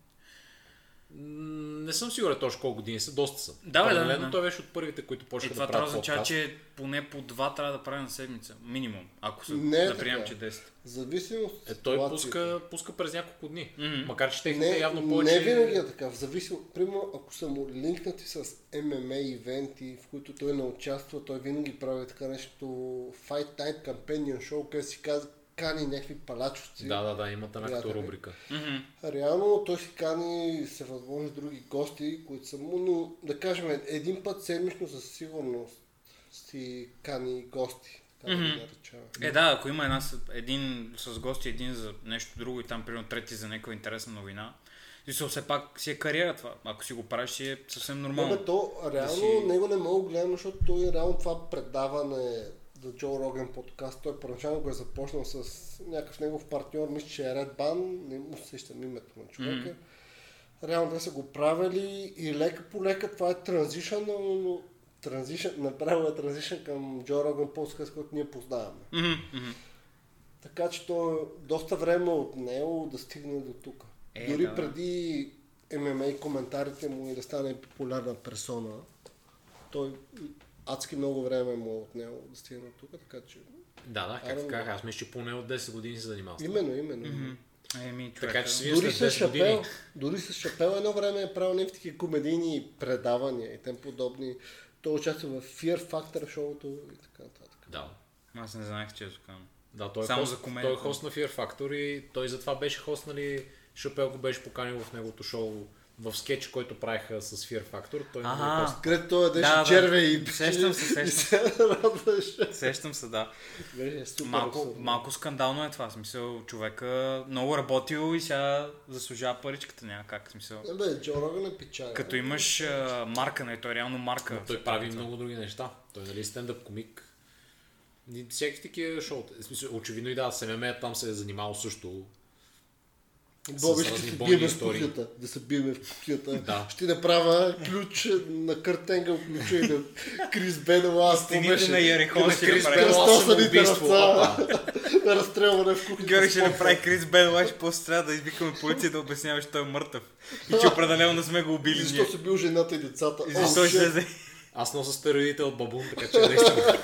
Не съм сигурен точно колко години са, доста са. Да, бе, да, Паралелно да. той беше от първите, които И почнаха това да трябва правят да означава, че поне по два трябва да прави на седмица. Минимум. Ако се Не е да приемем, че така. 10. Зависимост от Е, той пуска, пуска през няколко дни. Мгм. Макар, че техните Не, явно повече... не винаги е така. Зависимо, примерно, ако са му линкнати с ММА ивенти, в които той не участва, той винаги прави така нещо Fight Night Companion Show, където си казва, кани някакви палачовци. Да, да, да, има една като Приятели. рубрика. Реално той си кани се възможни други гости, които са му, но да кажем един път седмично със сигурност си кани гости. Да наречава. Е, да, ако има една, един с гости, един за нещо друго и там, примерно, трети за някаква интересна новина. И все пак си е кариера това. Ако си го правиш, си е съвсем Не, нормално. бе, то реално си- него не мога да гледам, защото той реално това предаване за Джо Роген подкаст, той първоначално го е започнал с някакъв негов партньор, мисля, че е Red Band, не му се сещам името на човека. Реално те са го правили и лека по лека това е транзишън, но транзишън, направо е транзишън към Джо Роген подкаст, който ние познаваме. Мгм. Така че то доста време от него да стигне до тук. Е, Дори да. преди ММА коментарите му и да стане популярна персона, той адски много време му е от него да стигне тук, така че... Да, да, Ами, как така, аз мисля, че поне от 10 години се това. Именно, именно. Еми, Така че си- Дори с 10 години. Шапел, дори с Шапел едно време е правил някакви комедийни предавания и тем подобни. Той участва в Fear Factor шоуто и така нататък. Да. Аз не знаех, че е казвам. Да, той е, Само хост, за комедия. той е хост на Fear Factor и той затова беше хост, нали, Шапел го беше поканил в неговото шоу в скетч, който правиха с Fear Factor. Той му е. Където той ядеше Да, да. черве и Сещам се, и сещам се радваше. Сещам се, да. Беше супер Малко, абсурдно. малко скандално е това. Смисъл, човека много работил и сега заслужава паричката. Няма как. в Смисъл. Не бе, Джо Роган е печага. Като имаш а, марка, не, той е реално марка. Но той прави много други неща. Той нали, е стендъп комик. И всякакви такива смисъл, очевидно и да, с ММА там се е занимавал също. Боби ще се биеме в кухнята. Да се биеме в кухнята. Да. Ще направя ключ на картенгъл ключа и на Крис Бенела. Аз Стените на Ярихон ще Крис направи. Кръстосаните ръца. Разстрелване в кухнята. Георги с ще направи Крис Бен Лайш, после трябва да извикаме полиция да обясняваш, че той е мъртъв. И че определено не сме го убили Защо си бил жената и децата? И защо ще? Аз нося стероидите от бабун, така че наистина.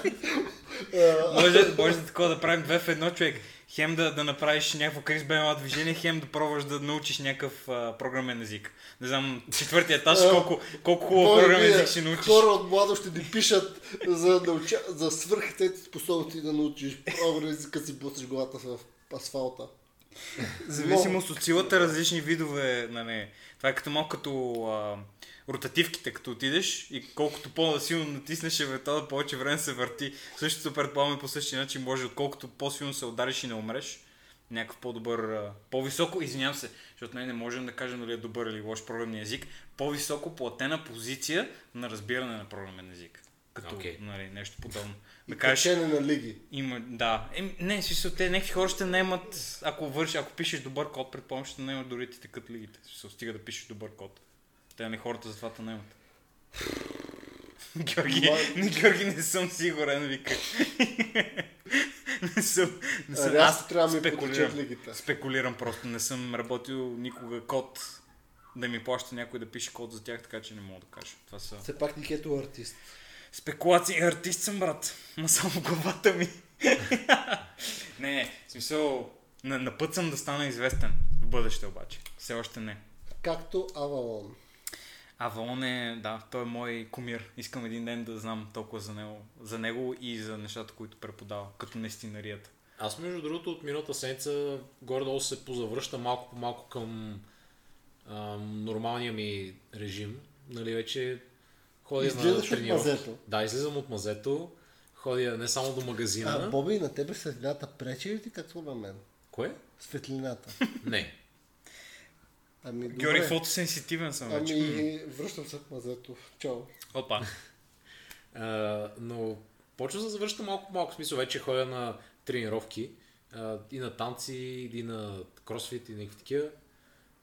Може, може такова да правим две в едно човек. Хем да, да направиш някакво Крис Бенела движение, хем да пробваш да научиш някакъв а, програмен език. Не знам, четвъртия етаж, колко, колко хубав програмен език ще научиш. Хора от младо ще ни пишат за, да уча... за свърхите способности да научиш програмен език, като си босиш главата в асфалта. Зависимост от силата, различни видове, нали. Това е като малко като а, ротативките, като отидеш и колкото по-силно натиснеш еврета, повече време се върти. Същото предполагаме по същия начин може, отколкото по-силно се удариш и не умреш. Някакъв по-добър, по-високо, извинявам се, защото не, не можем да кажем дали е добър или лош програмен език, по-високо платена позиция на разбиране на програмен език. Като Окей. нали, нещо подобно. Да И кажеш, на лиги. има, да. Е, не, в смисъл, те някакви хора ще наемат, ако върши, ако пишеш добър код, предполагам, ще наемат дори ти текат лигите. Смисъл, стига да пишеш добър код. Те не хората за това те наемат. Георги, Ма- не, Георги, не съм сигурен, вика. не съм, не съм. Аре, аз трябва да ми спекулирам. лигите. Спекулирам просто. Не съм работил никога код да ми плаща някой да пише код за тях, така че не мога да кажа. Това са... Все пак ни като артист. Спекулации. Артист съм, брат. Ма само главата ми. не, не. В смисъл, на, на път съм да стана известен. В бъдеще обаче. Все още не. Както Авалон. Авалон е, да, той е мой кумир. Искам един ден да знам толкова за него, за него и за нещата, които преподава, като нестинарията. Аз между другото от миналата седмица горе-долу се позавръща малко по малко към ам, нормалния ми режим. Нали вече ходя Излизаш на от тренировки. мазето. Да, излизам от мазето. Ходя не само до магазина. А, Боби, на тебе светлината пречи ли ти както на мен? Кое? Светлината. Не. Ами, добре. Георги, фотосенситивен съм вече. Ами, връщам се в мазето. Чао. Опа. А, но почва да завръща малко малко. В смисъл вече ходя на тренировки. А, и на танци, и на кросфит, и някакви такива.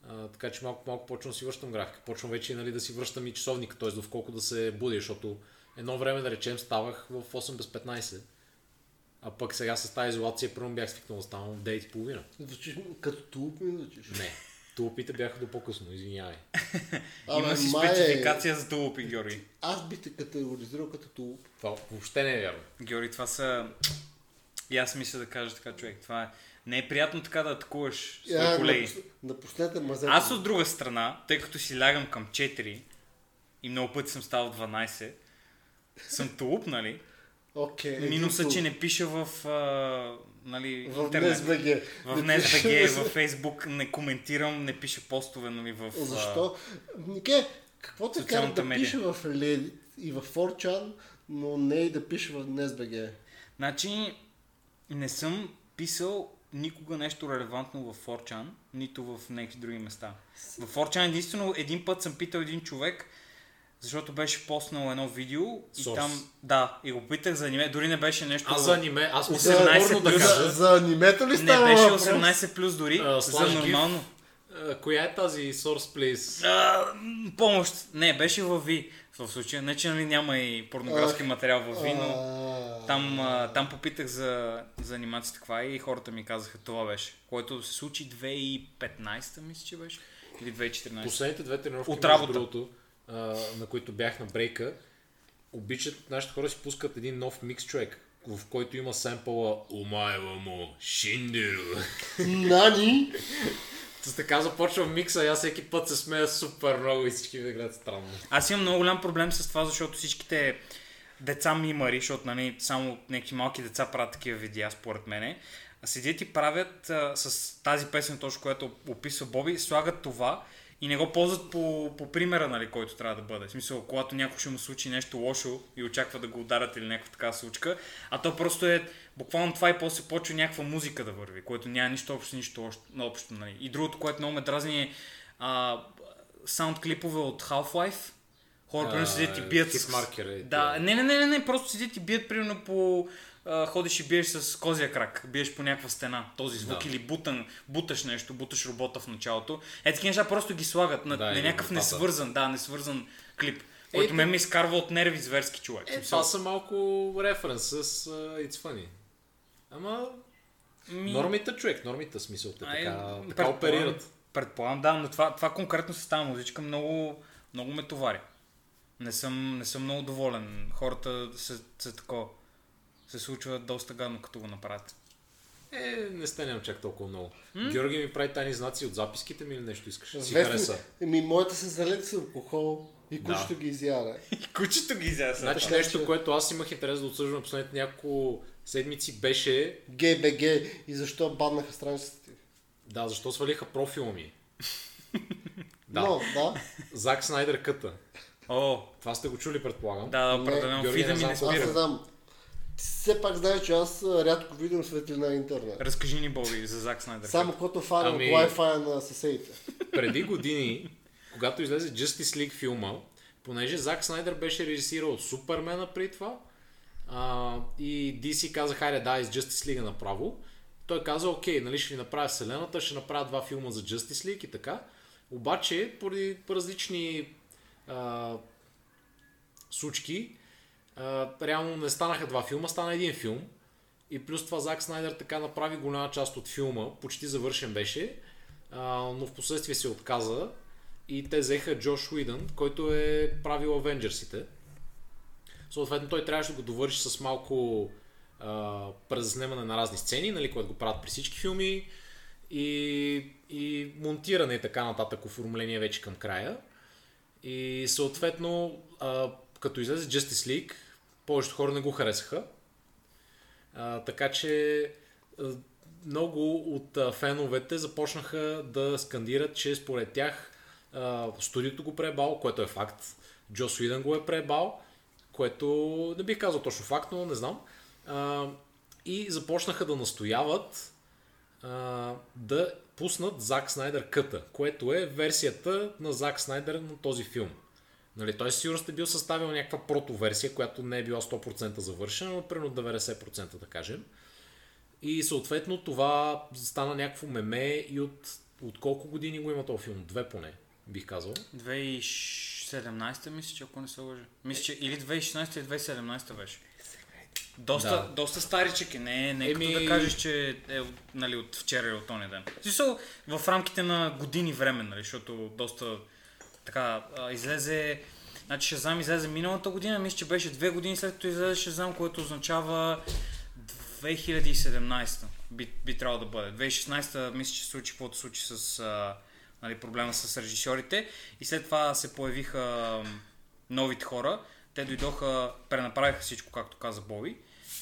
А, така че малко малко почвам да си връщам графика. Почвам вече нали, да си връщам и часовника, т.е. до колко да се будя, защото едно време, да речем, ставах в 8 без 15. А пък сега с тази изолация, първо бях свикнал да ставам в 9.30. Звучиш като тулуп ми звучиш. Не. Тулупите бяха до по-късно, извинявай. Абе, Има си май е- спецификация за тулупи, Георги. Аз би те категоризирал като тулуп. Това въобще не е вярно. Георги, това са... И аз мисля да кажа така, човек. Това е... Не е приятно така да атакуваш свои Я, колеги. напус- Напуснете мазето. Аз от друга страна, тъй като си лягам към 4 и много пъти съм ставал 12, съм тулуп, нали? Окей. един Минуса, че не пиша в, а, нали, В интернет. НСБГ. В пише- в Facebook, не коментирам, не пиша постове, нали, в... Защо? Нике, какво те кара да медия. пише в Reddit и в 4chan но не и да пише в NSBG. Значи, не съм писал никога нещо релевантно в 4chan, нито в някакви други места. В 4chan единствено един път съм питал един човек, защото беше поснал едно видео и Source. там, да, и го питах за аниме, дори не беше нещо... Аз за аниме, аз мисля, 18 порно да кажа. За, за анимето ли Не става беше въпрос? 18 плюс дори, А, за нормално. А, Коя е тази source, please? М, помощ. Не, беше във Ви. В случая, не че нали няма и порнографски материал във Ви, но там, там попитах за, за анимацията каква е и хората ми казаха това беше. Което се случи 2015 мисля, че беше. Или 2014. Последните две тренировки, От между работа. другото, а, на които бях на брейка, обичат, нашите хора си пускат един нов микс човек, в който има семпъла Омайва му Шиндеру. Нани? С така започва микса и аз всеки път се смея супер много и всички ми гледат странно. Аз имам много голям проблем с това, защото всичките деца мимари, защото нали, само някакви малки деца правят такива видеа, според мене, а седят и правят а, с тази песен, точно която описва Боби, слагат това и не го ползват по, по примера, нали, който трябва да бъде. В смисъл, когато някой ще му случи нещо лошо и очаква да го ударят или някаква така случка, а то просто е буквално това и после почва някаква музика да върви, което няма нищо общо, нищо общо. общо нали. И другото, което много ме дразни е а, саунд клипове от Half-Life, Хора, примерно седят и бият Хит маркер е. Да, не, не, не, не, не, просто седят и бият примерно по... А, ходиш и биеш с козия крак, биеш по някаква стена, този звук Да. или бутан, буташ нещо, буташ робота в началото. Е, такива неща просто ги слагат на, Да, на някакъв несвързан, да, несвързан клип, който Е, ме ме изкарва от нерви зверски човек. Е, това са малко референс с uh, It's Funny. Ама ми- нормите човек, нормите смисъл, те така, предполагам- така оперират. Предполагам, да, но това, това конкретно с тази музичка много, много ме товари. Не съм, не съм много доволен. Хората са, са такова. Се случва доста гадно, като го направят. Е, не стенем чак толкова много. Георги ми прави тайни знаци от записките ми или нещо искаш? Си Известни- хареса. Еми, моите са залети с алкохол и Да. кучето ги изяде. И кучето ги изяса. Значи Така нещо, че- което аз имах интерес да обсъждам последните няколко седмици беше ГБГ и защо баднаха страницата ти. да, защо свалиха профила ми. Да, Но, да. Зак Снайдер къта. О, Това сте го чули, предполагам. да, да, определено. Георги, Фида ми не знам Аз не спира. знам. Ти все пак знаеш, че аз рядко виждам светлина на интернет. Разкажи ни, Боби, за Зак Снайдер. Само като фана Ами- Wi-Fi на съседите. Преди години, когато излезе Justice League филма, понеже Зак Снайдер беше режисирал Супермена преди това, а, и DC каза, хайде да, из Justice League направо. Той каза, окей, нали ще ви направя вселената, ще направя два филма за Justice League и така. Обаче, поради различни а, сучки, а, реално не станаха два филма, стана един филм. И плюс това Зак Снайдер така направи голяма част от филма, почти завършен беше, а, но в последствие се отказа и те взеха Джош Уидън, който е правил Авенджерсите. Съответно той трябваше да го довърши с малко а, презаснемане на разни сцени, нали, което го правят при всички филми и, и монтиране и така нататък, оформление вече към края. И съответно, а, като излезе Justice League, повечето хора не го харесаха. А, така че много от феновете започнаха да скандират, че според тях а, студиото го пребал, което е факт. Джос Уидън го е пребал, което не бих казал точно факт, но не знам. А, и започнаха да настояват а, да пуснат Зак Снайдер къта, което е версията на Зак Снайдер на този филм. Нали, той със сигурност е бил съставил някаква прото-версия, която не е била 100% завършена, но примерно 90% да кажем. И съответно това стана някакво меме и от, от колко години го има този филм? Две поне, бих казал. 2017 мисля, че ако не се лъжа. Мисля, че или 2016 или 2017 беше. Доста, Да. доста старичък е, не, не е Еми- като да кажеш, че е от, нали, от вчера или от ония ден. В рамките на години време, нали, защото доста така а, излезе, значи Шазам излезе миналата година, мисля, че беше две години след като излезе Шазам, което означава 2017 би, би трябвало да бъде. 2016 мисля, че се случи каквото случи с а, нали, проблема с режисьорите и след това се появиха новите хора. Те дойдоха, пренаправиха всичко, както каза Боби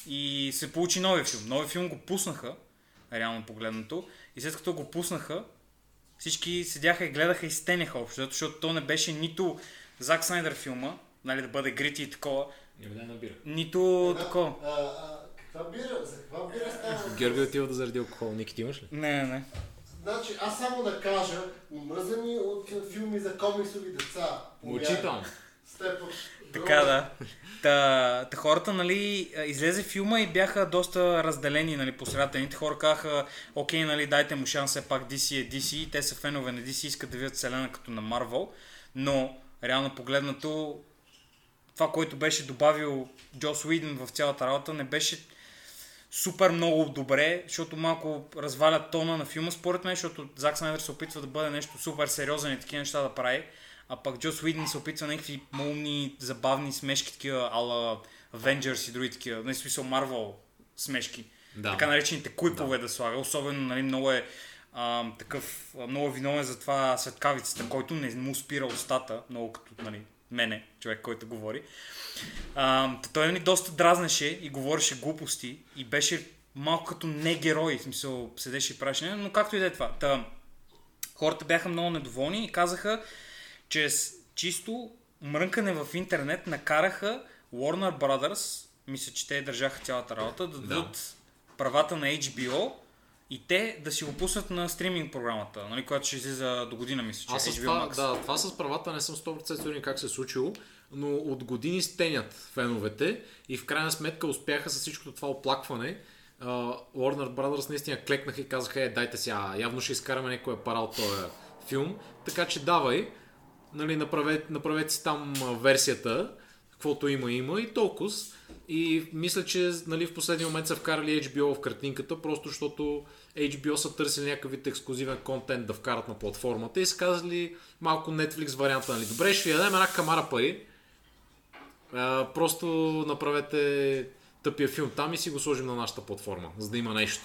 и се получи новия филм. Новия филм го пуснаха, реално погледнато, и след като го пуснаха, всички седяха и гледаха и стеняха общо, защото то не беше нито Зак Снайдер филма, нали, да бъде грити и такова, Еми дай на бира. нито такова. А, а, каква бира? За каква бира става? Георги отива да заради алкохол. Ники, ти имаш ли? Не, не, не. Значи, аз само да кажа, мръза ми от филми за комиксови деца. Мълчи там. Степър. Така да. Та, та хората, нали, излезе филма и бяха доста разделени, нали, по. Едните хора казаха, окей, нали, дайте му шанс, все пак DC е DC, те са фенове на DC, искат да видят вселена като на Marvel, но реално погледнато, това, което беше добавил Джос Уиден в цялата работа, не беше супер много добре, защото малко разваля тона на филма, според мен, защото Зак Снайдер се опитва да бъде нещо супер сериозен и такива неща да прави, а пък Джос Уиден се опитва някакви умни, забавни смешки, такива ала Avengers и други такива, на смисъл Marvel смешки. Да. Така наречените куйпове да. да слага. Особено нали, много е а, такъв, много виновен за това светкавицата, който не му спира устата, много като нали, мене, човек, който говори. А, той ни доста дразнеше и говореше глупости и беше малко като не герой, в смисъл седеше и правеше, но както и да е това. Та, хората бяха много недоволни и казаха, че с чисто мрънкане в интернет накараха Warner Brothers, мисля, че те държаха цялата работа, да дадат правата на HBO и те да си го пуснат на стриминг програмата, нали, която ще излиза до година, мисля, че Аз HBO това, Max. да, това с правата не съм 100% сигурен как се е случило, но от години стенят феновете и в крайна сметка успяха с всичкото това оплакване. Uh, Warner Brothers наистина клекнаха и казаха, е, дайте сега, явно ще изкараме някой апарат от този филм, така че давай, нали, направете, направете си там версията, каквото има, има и толкова. И мисля, че нали, в последния момент са вкарали HBO в картинката, просто защото HBO са търсили някакъв вид ексклюзивен контент да вкарат на платформата и са казали малко Netflix варианта, нали, добре, ще ви дадем една камара пари, а, просто направете тъпия филм там и си го сложим на нашата платформа, за да има нещо.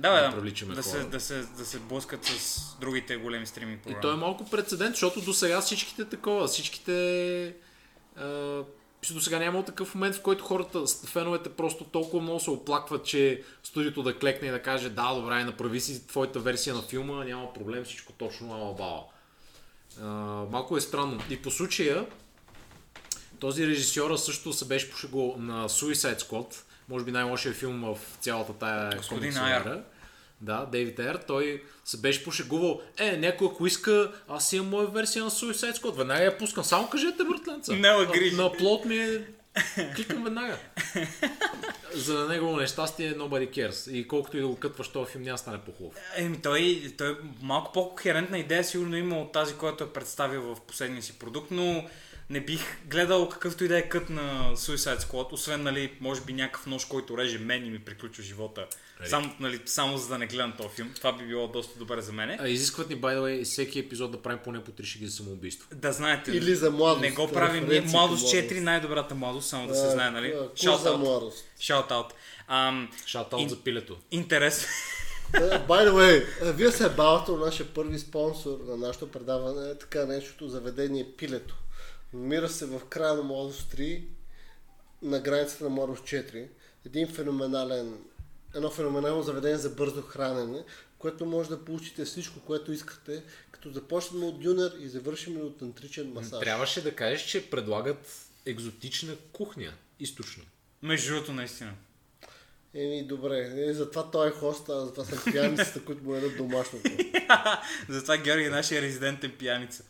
Да, да да, привличаме да, хора. се, да, се, да се блъскат с другите големи стриминг И програми. то е малко прецедент, защото до сега всичките такова, всичките... А, до сега няма такъв момент, в който хората, феновете просто толкова много се оплакват, че студиото да клекне и да каже да, добре, направи си твоята версия на филма, няма проблем, всичко точно, ала бала. А, малко е странно. И по случая, този режисьора също се беше пошегувал на Suicide Squad, може би най-лошия филм в цялата тая Господин ера. Да, Дейвид Ейр, той се беше пошегувал, е, някой ако иска, аз имам моя версия на Suicide Squad, веднага я пускам, само кажете, братленца. Няма грижи. На, на плот ми е... Кликам веднага. За негово нещастие nobody cares. И колкото и да го кътваш този филм, няма стане по-хубав. Еми, той, той малко по-кохерентна идея сигурно има от тази, която е представил в последния си продукт, но не бих гледал какъвто и да е кът на Suicide Squad, освен, нали, може би някакъв нож, който реже мен и ми приключва живота. Само, нали, само за да не гледам този филм. Това би било доста добре за мене. А, изискват ни, by the way, всеки епизод да правим поне по 3 шеги за самоубийство. Да знаете. Или за младост. Не го правим. Ние младост 4, най-добрата младост, само да се знае, нали? Shout за младост. Shout out. Шатаут Ин- за пилето. интерес. Е, By the way, вие се бавате от нашия първи спонсор на нашето предаване, е така нещото заведение Пилето. Намира се в края на Младост 3, на границата на Младост 4. Един феноменален, едно феноменално заведение за бързо хранене, което може да получите всичко, което искате, като започнем от дюнер и завършим от тантричен масаж. Трябваше да кажеш, че предлагат екзотична кухня, източна. Между другото, наистина. Еми, добре, е, затова той е хост, а затова са пияниците, които му едат домашното. Затова Георги е нашия резидентен пияница.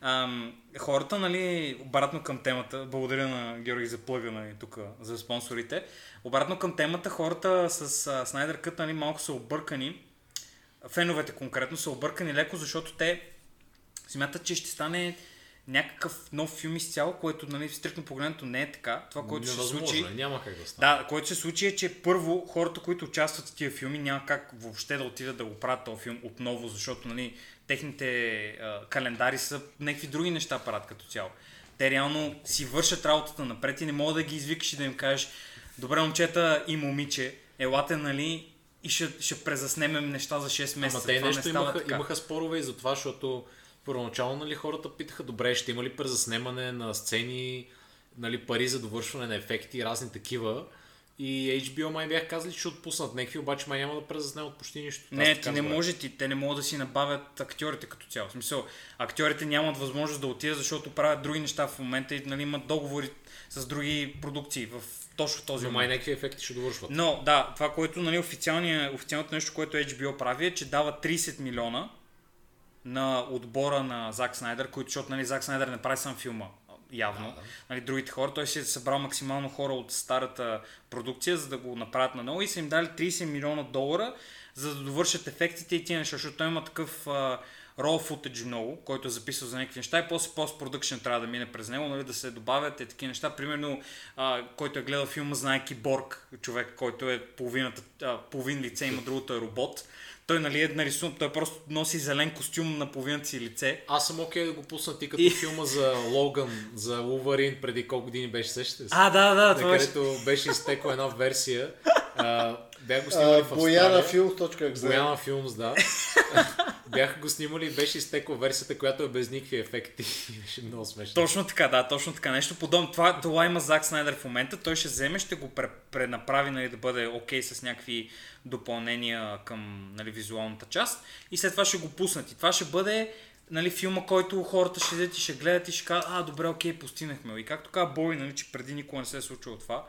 Ам, хората, нали, обратно към темата, благодаря на Георги за плъга, нали, тук за спонсорите. Обратно към темата, хората с а, Снайдер Кът, нали, малко са объркани. Феновете конкретно са объркани леко, защото те смятат, че ще стане някакъв нов филм изцяло, което, нали, стрикно погледнато не е така. Това, което ще се случи... е, няма как да стане. Да, което се случи е, че първо хората, които участват в тия филми, няма как въобще да отидат да го правят този филм отново, защото нали, техните а, календари са някакви други неща правят като цяло. Те реално си вършат работата напред и не мога да ги извикаш и да им кажеш добре момчета и момиче, елате нали и ще, ще презаснемем неща за 6 месеца. Ама те нещо не имаха, така. имаха спорове и за това, защото първоначално нали, хората питаха, добре, ще има ли презаснемане на сцени, нали, пари за довършване на ефекти и разни такива. И HBO май бях казали, че ще отпуснат някакви, обаче май няма да презаснемат почти нищо. Не, ти не може, ти, те не могат да си набавят актьорите като цяло. В смисъл, актьорите нямат възможност да отидат, защото правят други неща в момента и нали, имат договори с други продукции в точно този Но май момент. някакви ефекти ще довършват. Но да, това, което нали, официалното нещо, което HBO прави е, че дава 30 милиона на отбора на Зак Снайдер, които, защото нали, Зак Снайдер не прави сам филма, явно. Да, да. Нали, другите хора, той си е събрал максимално хора от старата продукция, за да го направят на ново и са им дали 30 милиона долара, за да довършат ефектите и тия неща, защото той има такъв а, raw footage много, който е записал за някакви неща и после post-production трябва да мине през него, нали, да се добавят и такива неща. Примерно, а, който е гледал филма, знае Киборг, човек, който е половината, а, половин лице, има другото е робот. Той нали е нарисуван, той просто носи зелен костюм на половината си лице. Аз съм окей да го пусна ти като И- филма за Логан, за Луварин, преди колко години беше сещате се? А, да, да, това да, беше... където беше изтекла една версия. А, бях го снимали А, в Бояна. Films.exe. Бояна Филмс, да. Бяха го снимали и беше изтекла версията, която е без никакви ефекти. беше много смешно. Точно така, да, точно така. Нещо подобно. Това, това има Зак Снайдер в момента. Той ще вземе, ще го пре, пренаправи нали, да бъде окей с някакви допълнения към нали, визуалната част и след това ще го пуснат. И това ще бъде нали, филма, който хората ще седят и ще гледат и ще кажат, а, добре, окей, постигнахме. И както каза Бой, нали, че преди никога не се е случило това.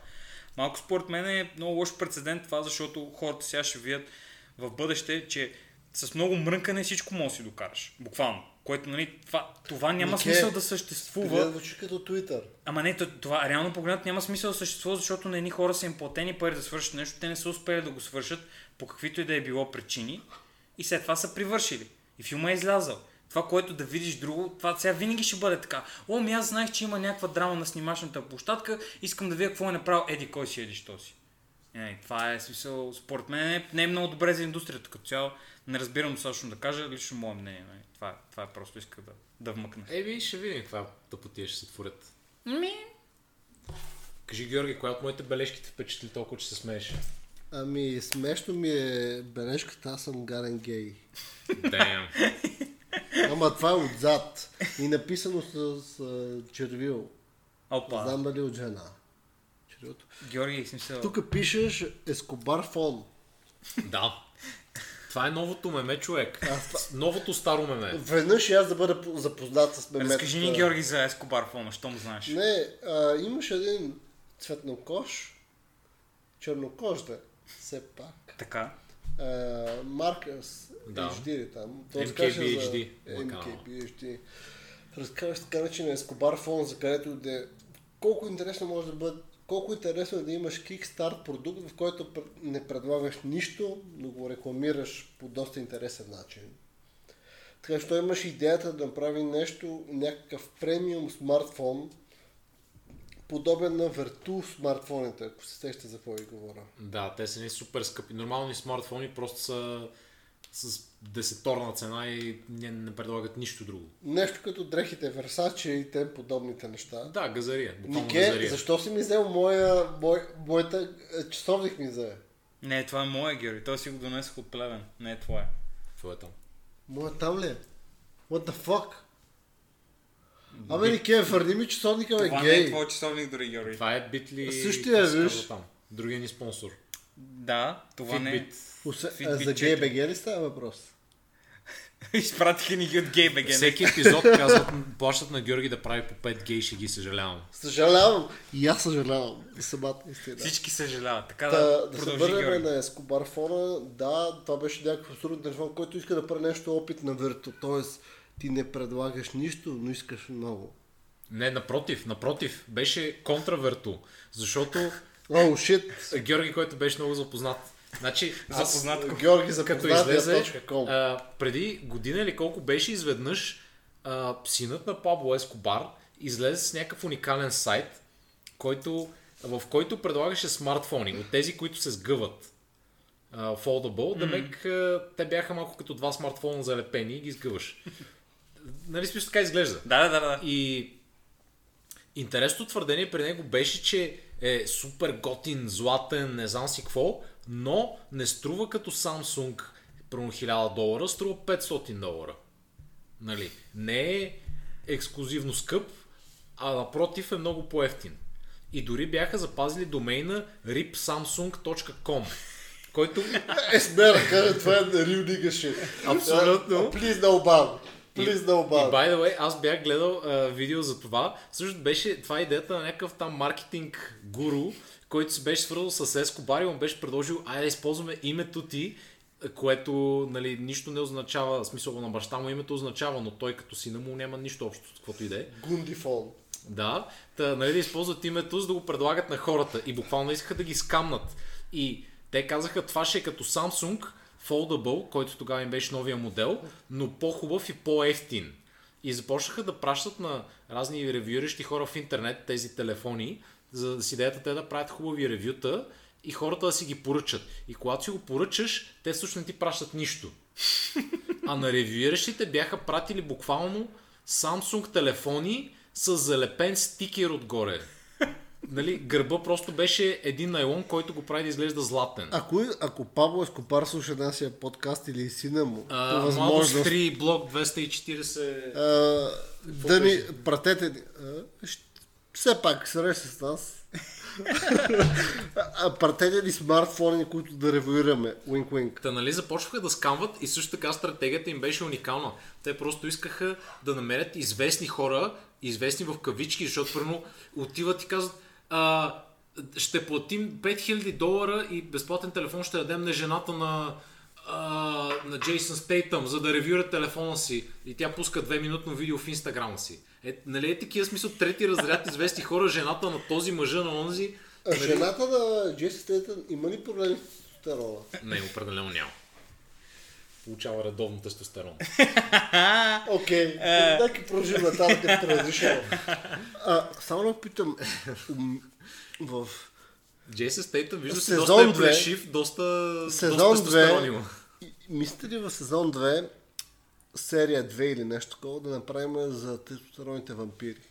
Малко според мен е много лош прецедент това, защото хората сега ще видят в бъдеще, че с много мрънкане всичко може да си докараш. Буквално. Което, нали, това, това няма Нике, смисъл да съществува. Гледа звучи като Twitter. Ама не, то- това реално погледнато няма смисъл да съществува, защото на едни хора са им платени пари да свършат нещо, те не са успели да го свършат по каквито и да е било причини и след това са привършили. И филма е излязъл. Това, което да видиш друго, това сега винаги ще бъде така. О, ми аз знаех, че има някаква драма на снимачната площадка, искам да видя какво е направил Еди, кой си Еди, що си. Е, това е смисъл, според мен не, не е много добре за индустрията като цяло. Не разбирам достатъчно да кажа, лично мое мнение. Нали. Това, това е просто иска да, да вмъкна. Еби, ще видим каква тъпотия ще се творят. Ми, Кажи, Георги, коя от моите бележки те впечатли толкова, че се смееш? Ами, смешно ми е бележката, аз съм гарен гей. Damn. Ама това е отзад. И написано с, с червил. Не опа. знам дали от жена. Червилото. Георги, смисъл. Тук пишеш Ескобар фон. да. Това е новото меме, човек. Новото старо меме. Веднъж и аз да бъда по- запознат с меметата. Разкажи ни, Георги, за Ескобар фона, що му знаеш. Не, а, имаш един цветнокош, чернокож да все пак. Така. А, Маркъс, Да. HD там? То MKBHD, за му е. MKBHD. Разкажеш така наречен Ескобар фон, за където да колко интересно може да бъде колко интересно е да имаш Kickstart продукт, в който не предлагаш нищо, но го рекламираш по доста интересен начин. Така че имаш идеята да направи нещо, някакъв премиум смартфон, подобен на Vertu смартфоните, ако се сещате за какво ви говоря. Да, те са не супер скъпи. Нормални смартфони просто са с десеторна цена и не, не предлагат нищо друго. Нещо като дрехите Versace и тем подобните неща. Да, газария. Нике, газария. защо си ми взел моя, мой, моята е, часовник ми взе? Не, това е моя, Георги. Той си го донесох от Плевен. Не е. Какво е там? Моя там ли е? What the fuck? Абе, Нике, върни ми часовника, бе, Това не е гей. твой часовник, дори Георги. Това е Bitly... Същия, се виж. казва там? Другия ни спонсор. Да, това не е. Fitbit. За 4. гей БГ ли става въпрос? Изпратиха ни ги от GayBG. Всеки епизод казват, плащат на Георги да прави по 5 гей шеги, съжалявам. Съжалявам. И аз съжалявам. Самата истина. Всички съжаляват. Така Та, да, да се продължи, върнем Георги. на Ескобар фона, да, това беше някакъв абсурден телефон, който иска да прави нещо опит на верто. Тоест, ти не предлагаш нищо, но искаш много. Не, напротив, напротив, беше контраверто, защото О, шит! Георги, който беше много запознат. Значи, аз, Запознат. Георги като запознат излезе, а, преди година или колко беше изведнъж а, синът на Пабло Ескобар излезе с някакъв уникален сайт, който, в който предлагаше смартфони, от тези, които се сгъват. Uh, foldable, да мек, а, те бяха малко като два смартфона залепени и ги сгъваш. Нали смисъл така изглежда? Да, да, да, да. И интересното твърдение при него беше, че е супер готин, златен, не знам си какво, но не струва като Samsung примерно 1000 долара, струва 500 долара. Нали? Не е ексклюзивно скъп, а напротив е много по-ефтин. И дори бяха запазили домейна ripsamsung.com, който Е, сме да кажа, това е real nigga shit. Абсолютно. Uh, Please no ban. Please no И ban. by the way, аз бях гледал а, видео за това. Също беше, това е идеята на някакъв там маркетинг гуру, който се беше свързал с Escobar и му беше предложил, айде използваме името ти, което нали, нищо не означава, смисъл на баща му името означава, но той като сина му няма нищо общо с каквото и да е. Гундифон. Да, та, нали, да използват името, за да го предлагат на хората. И буквално искаха да ги скамнат. И те казаха, това ще е като Samsung Foldable, който тогава им беше новия модел, но по-хубав и по-ефтин. И започнаха да пращат на разни ревюиращи хора в интернет тези телефони, за да си идеята те да правят хубави ревюта и хората да си ги поръчат. И когато си го поръчаш, те всъщност не ти пращат нищо. А на ревюиращите бяха пратили буквално Samsung телефони с залепен стикер отгоре. Нали, гърба просто беше един найлон, който го прави да изглежда златен. Ако, ако Пабло Ескопар слуша нашия подкаст или сина му, по А, Младост възможност, 3, блок 240. а, да ни пратете а, Все пак, среща с нас. А, Пратете ни смартфони, които да ревюираме. Уинк, уинк. Та нали започнаха да скамват и също така стратегията им беше уникална. Те просто искаха да намерят известни хора, известни в кавички, защото първо отиват и казват а, ще платим 5000 долара и безплатен телефон ще дадем на жената на, а, на Джейсън Стейтъм, за да ревюира телефона си. И тя пуска 2 минутно видео в инстаграма си. Е, нали е такива смисъл трети разряд известни хора, жената на този мъжа на онзи. А жената на Джеси Стейтън има ли проблеми с тестостерона? Не, определено няма. Получава редовно тестостерон. Окей, нека продължим нататък като разрешено. А, само да питам, в Джейсън Стейтън вижда се доста е плешив, доста, сезон доста тестостерон 2, има. мислите ли в сезон 2, серия 2 или нещо такова, да направим за тестостероните вампири?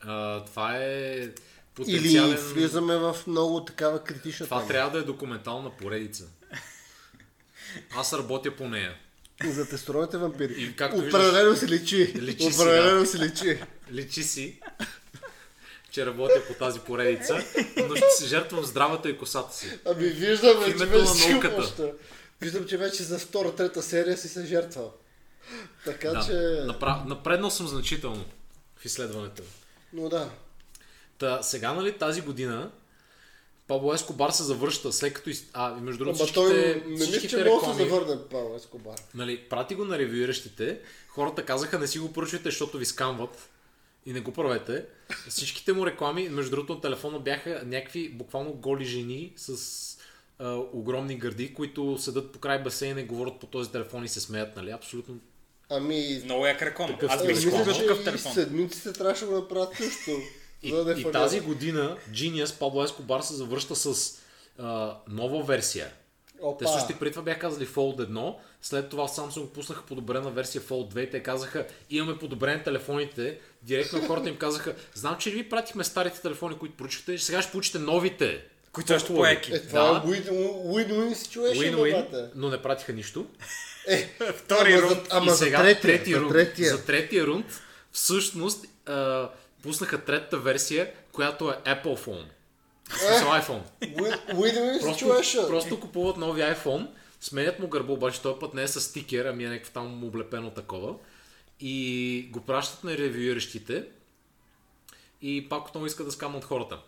А, това е Или потенциален... влизаме в много такава критична Това тема. трябва да е документална поредица. Аз работя по нея. За тестостероните вампири. И както Определено се личи. Личи Определено да. се личи. Личи си, че работя по тази поредица, но ще се жертвам здравата и косата си. Ами виждам, че вече на науката. Виждам, че вече за втора, трета серия си се жертва. Така Да, че... напра... напреднал съм значително в изследването. Но да. Та, сега, нали, тази година Пабло Ескобар се завръща, след като... Из... А, и между другото, Ама той всичките, не мисля, всичките че може да се завърне Павел Ескобар. Нали, прати го на ревюиращите, хората казаха не си го поръчвайте, защото ви скамват и не го правете. Всичките му реклами, между другото на телефона бяха някакви буквално голи жени с а, огромни гърди, които седат по край басейна и говорят по този телефон и се смеят, нали? Абсолютно. Ами... Много як реклама. Аз е, бих си че такъв телефон. седмиците трябваше да го направят също. И, за да и тази година Genius, Пабло Ескобар се завръща с а, нова версия. Опа. Те също и преди това бяха казали Fold 1, след това Samsung пуснаха подобрена версия Fold 2 и те казаха имаме подобрени телефоните, директно хората им казаха знам, че ви пратихме старите телефони, които поръчахте, сега ще получите новите. Които още по-еки. Е, това Да. е win- win-win situation, Win-win, но не пратиха нищо. Е, Втори ама рунд. за- Ама и за сега третия, трети за рунд, за третия рунд всъщност а, пуснаха третата версия, която е Apple Phone. В смисъл iPhone. Win-win Просто, просто купуват нови iPhone, сменят му гърба, обаче този път не е с стикер, ами е някакво там облепено такова. И го пращат на ревюиращите. И пак отново искат да скамнат хората.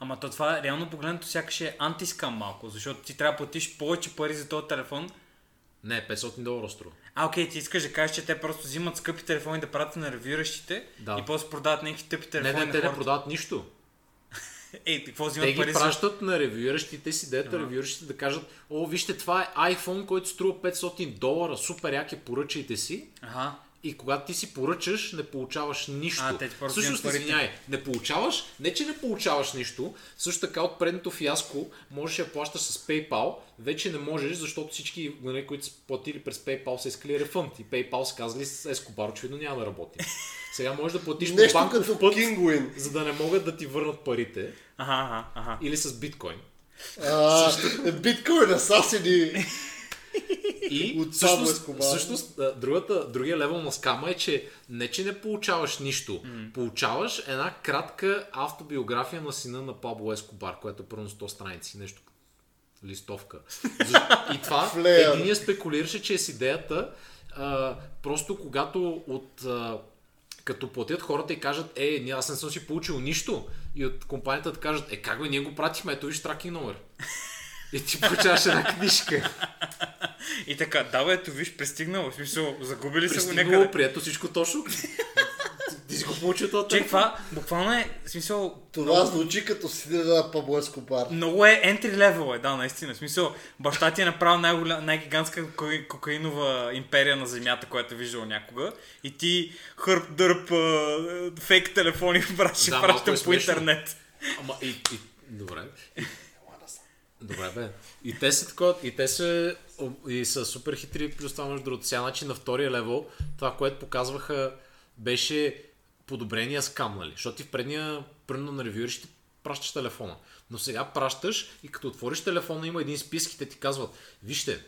Ама то това реално погледнато сякаш е антискам малко, защото ти трябва да платиш повече пари за този телефон. Не, 500 долара струва. А, окей, ти искаш да кажеш, че те просто взимат скъпи телефони да пратят на ревюиращите Да. и после продават някакви тъпи Не, телефони не, на те не продават нищо. Ей, какво Те взимат ги пари пращат на ревюиращите си, дето ревюиращите да кажат, о, вижте, това е iPhone, който струва 500 долара, супер яки, поръчайте си. Ага. И когато ти си поръчаш, не получаваш нищо. А, те Всъщност, извиняй, не получаваш, не че не получаваш нищо, също така от предното фиаско можеш да плащаш с PayPal, вече не можеш, защото всички, нали, които са платили през PayPal са искали рефънд и PayPal са казали с Escobar, очевидно няма да работи. Сега можеш да платиш по банков като път, Kingwin. за да не могат да ти върнат парите, Ага, ага, ага. или с биткоин. А, Биткоин асасини. И От всъщност, Ескобар. всъщност другата, другия левел на скама е, че не че не получаваш нищо, получаваш една кратка автобиография на сина на Пабло Ескобар, което е първо 100 страници, нещо листовка. И това единия спекулираше, че е с идеята а, просто когато от а, като платят хората и кажат, е, аз не съм си получил нищо. И от компанията да кажат, е, как бе, ние го пратихме, ето виж тракинг номер. И ти получаваш една книжка. И така, да бе, ето виж, пристигнал, в смисъл, загубили са го някъде. прието всичко точно. Ти си го получил Чек, телефон. това буквално е, в смисъл, Това звучи като сидене на Пабло Ескобар. много е entry level, е, да, наистина. В смисъл, баща ти е направил най-голя, най-гигантска кока- кокаинова империя на земята, която е виждал някога. И ти хърп, дърп, фейк телефони, брат, ще Да, пращам е по интернет. Ама и, и добре. Добре, бе. И те са такова, и те са, и са супер хитри, плюс това между другото. Сега, значи на втория левел, това, което показваха, беше подобрения скам, нали? Защото ти в предния, примерно на ревюери ще пращаш телефона. Но сега пращаш и като отвориш телефона има един списък и те ти казват, вижте,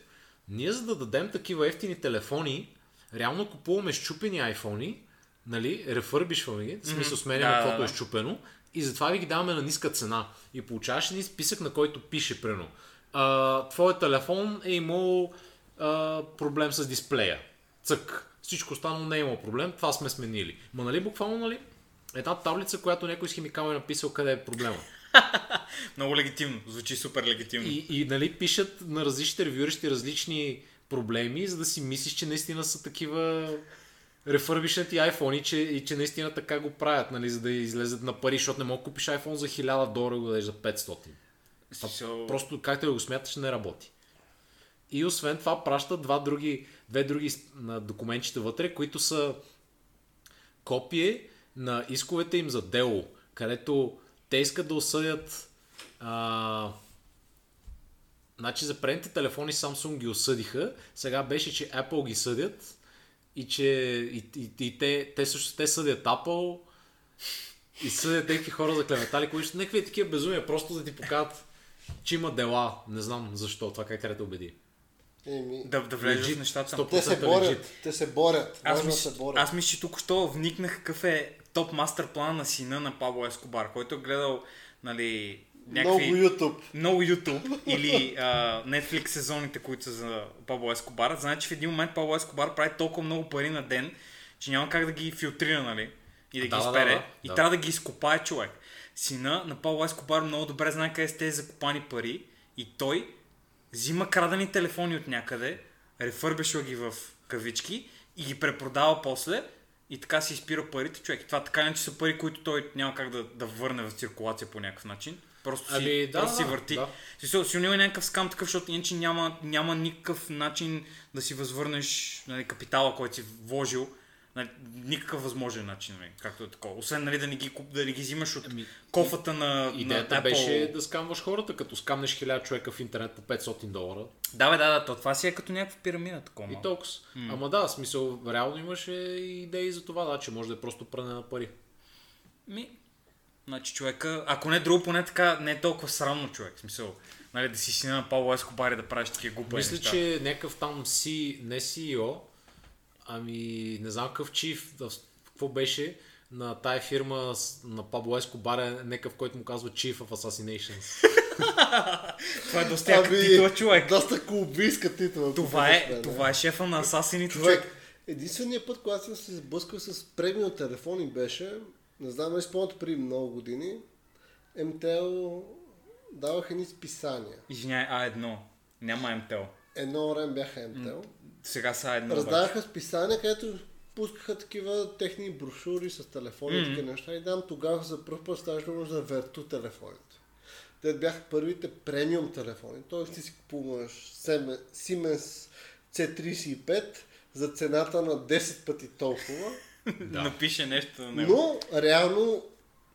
ние за да дадем такива ефтини телефони, реално купуваме щупени айфони, нали, рефърбишваме ги, в смисъл сменяме Да, да, каквото е да. щупено и затова ви ги даваме на ниска цена. И получаваш един списък, на който пише, прено. А, твоят телефон е имал а, проблем с дисплея. Цък. Всичко останало не е имало проблем, това сме сменили. Ма нали буквално, нали? Една таблица, която някой с химикал е написал къде е проблема. Много легитимно, звучи супер легитимно. И, и нали, пишат на различните ревюрищи различни проблеми, за да си мислиш, че наистина са такива рефърбишнати iPhone и че, и че наистина така го правят, нали, за да излезат на пари, защото не мога да купиш iPhone за 1000 долара и го дадеш за 500. So, Просто както го смяташ, не работи. И освен това пращат два други, две други на документчета вътре, които са копие на исковете им за дело, където те искат да осъдят а, значи за предните телефони Samsung ги осъдиха, сега беше, че Apple ги съдят и че и, и, и те, те също те съдят Apple и съдят тези хора за клеветали, които ще някакви такива безумия, просто да ти покажат, че има дела. Не знам защо, това как трябва да убеди. Еми, да, да влезеш в нещата. 100%. те се 100% борят, те се борят. Аз мисля, се борят. аз мисля, че тук що вникнах какъв е топ мастер план на сина на Пабло Ескобар, който е гледал нали, някакви... Много YouTube. много YouTube или а, Netflix сезоните, които са за Пабло Ескобар, значи в един момент Пабло Ескобар прави толкова много пари на ден, че няма как да ги филтрира, нали? И да, Да, ги да, изпере. да, и да. трябва да ги изкопае човек. Сина на Пабло Ескобар много добре знае къде са тези закопани пари и той взима крадени телефони от някъде, рефърбешва ги в кавички и ги препродава после и така си изпира парите, човек. И това така не че са пари, които той няма как да, да върне в циркулация по някакъв начин. Просто си, Ами, да, просто си да, върти. да. Смисъл, сигурно има някакъв скам такъв, защото иначе няма, няма никакъв начин да си възвърнеш нали, капитала, който си вложил. Нали, никакъв възможен начин, нали, както е такова. Освен нали, да, не ги, куп- да не ги взимаш от Ами, кофата на, Идеята на Apple. беше да скамваш хората, като скамнеш 1000 човека в интернет по 500 долара. Да, бе, да, да, то това си е като някаква пирамида такова. И толкова. Ама да, смисъл, реално имаше идеи за това, да, че може да е просто пране на пари. Ми, значи човека, ако не друго, поне така не е толкова срамно човек. В смисъл, нали, да си сина на Павло Ескобар и да правиш такива глупави Мисля, неща. че някакъв там си, не CEO, ами не знам какъв чиф, какво беше на тая фирма на Пабло Ескобар е някакъв, който му казва Chief of Assassinations. Това е доста яка титла, човек. Доста клубийска титла. Това е, да това е шефа на асасините, Човек, човек. единственият път, когато съм се сблъскал с премиум телефони беше, не знам дали спомняте преди много години, МТЛ даваха ни списания. Извиняй, А1. Няма МТЛ. Едно време бяха МТЛ. Сега са А1. обаче. Раздаваха списания, където пускаха такива техни брошури с телефони и такива неща. И дам тогава за първ път ставаше дума за верту телефоните. Те бяха първите премиум телефони. Тоест ти си купуваш Siemens C35 за цената на 10 пъти толкова. Напише нещо на него. Но реално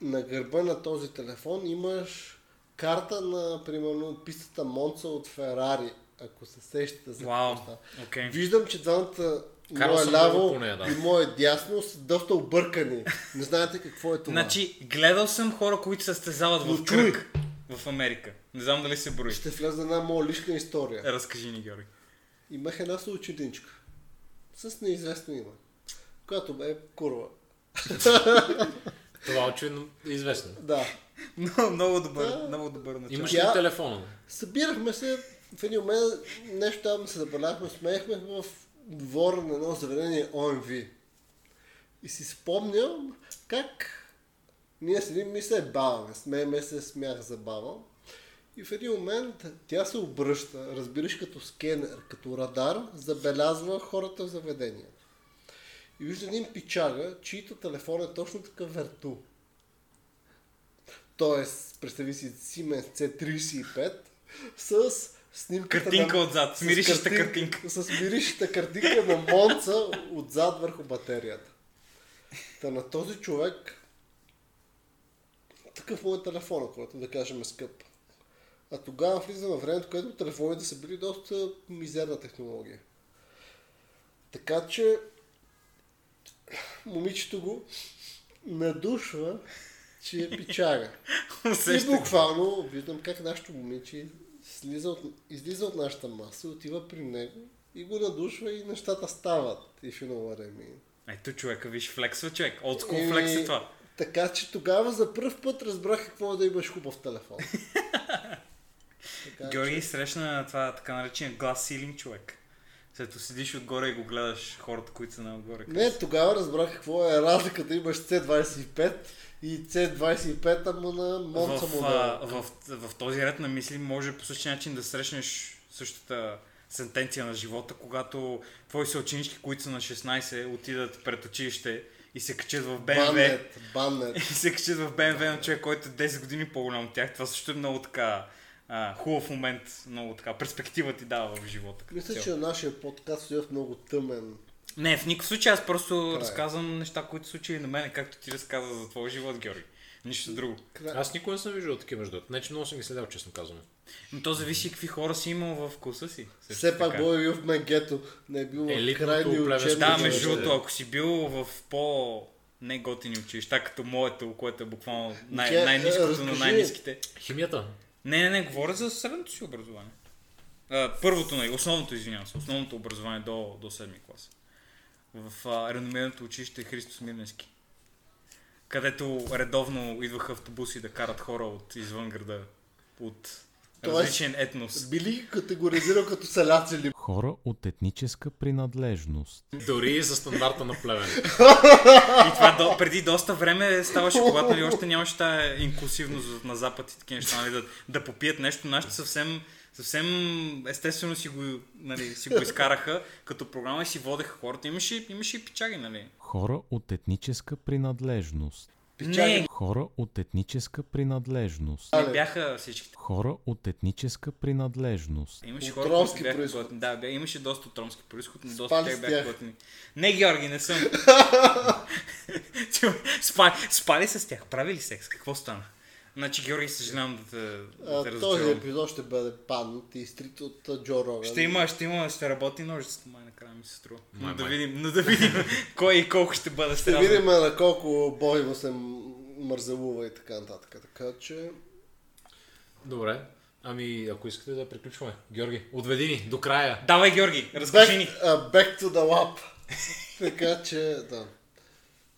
на гърба на този телефон имаш карта на, примерно, пистата Монца от Ферари, ако се сещате за става. окей. Виждам, че двамата мое ляво по нея, да. и мое дясно са доста объркани. Не знаете какво е това. Значи, гледал съм хора, които се състезават в чуй. кръг в Америка. Не знам дали се брои. Ще влезе една моя лична история. Разкажи ни, Георги. Имах една съученичка с неизвестно име, която бе курва. Това очевидно е известно. Да. Много, много добър, Да. много добър начало. Имаш Тя- ли телефона? Събирахме се в един момент, нещо там се забавлявахме, смеехме в двора на едно заведение ОМВ. И си спомням как ние седим и се баваме, смееме се, смях забава. И в един момент тя се обръща, разбираш като скенер, като радар, забелязва хората в заведението. И вижда един пичага, чийто телефон е точно такъв верту. Тоест, представи си Siemens C35 с снимката Картинка на... отзад, с миришеща картинка. С миришеща картинка на Монца отзад върху батерията. Та на този човек такъв му е телефона, който да кажем е скъп. А тогава влиза на времето, което телефоните са били доста мизерна технология. Така че момичето го надушва, че е пичага. И буквално виждам как нашето момиче слиза от, излиза от нашата маса, отива при него и го надушва и нещата стават. И в I mean. Ето човека, виж, флексва човек. School Еми, флекс е това. Така че тогава за първ път разбрах какво е да имаш хубав телефон. така, Георги срещна това така наречения глас силинг човек. След седиш отгоре и го гледаш хората, които са на-отгоре. Не, тогава разбрах какво е разликата. Имаш C25 и C25, ама на Монца в, в, в, в този ред на мисли може по същия начин да срещнеш същата сентенция на живота, когато твои съученички, които са на 16, отидат пред училище и се качат в БМВ. Баннет, баннет. И се качат в БМВ на човек, който е 10 години по-голям от тях. Това също е много така а, хубав момент, много така перспектива ти дава в живота. Мисля, цяло. че нашия подкаст стои в много тъмен. Не, в никакъв случай аз просто Край. разказвам неща, които случили на мен, както ти разказа за твоя живот, Георги. Нищо друго. Аз никога не съм виждал такива между другото. Не, че много съм ги следял, честно казвам. Но то зависи какви хора си имал в класа си. Все пак. Бой е бил в Менгето, не е бил в Елитното крайни учебни. Да, между другото, ако си бил в по неготини училища, като моето, което е буквално най- най-ниското на разкажи. най-ниските. Химията. Не, не, не, говоря за средното си образование. А, първото, нали, основното, извинявам се, основното образование до, до 7 клас. В а, реномираното училище Христо Смирненски. Където редовно идваха автобуси да карат хора от извън града, от различен етнос. Били ги категоризирал като селяци ли? Хора от етническа принадлежност. Дори и за стандарта на племен. И това до, преди доста време ставаше, когато нали, още нямаше тази инклюсивност на Запад и такива неща, нали, да, да попият нещо. Нашите съвсем, съвсем естествено си го, нали, си го изкараха като програма и си водеха хората. Имаше, имаше и пичаги, нали? Хора от етническа принадлежност. Не, Хора от етническа принадлежност. не бяха всичките. Хора от етническа принадлежност. Имаше От хора, ромски бяха происход. Да, бя, имаше доста от ромски происход, но доста тях бяха готини. Не, Георги, не съм. спали, спали с тях, правили секс, какво стана? Значи, Георги, съжалявам да те, да А, те този разочаровам. епизод ще бъде пан и изтрит от а, Джо Роган. Ще има, ще има, ще работи ножицата, май накрая ми се струва. Но Май, да видим, но да видим кой и колко ще бъде Ще стрелно. видим на колко бой му се мързелува и така нататък. Така че... Добре. Ами, ако искате да приключваме. Георги, отведи ни до края. Давай, Георги, разкажи ни. Back, uh, back to the lab. така че, да.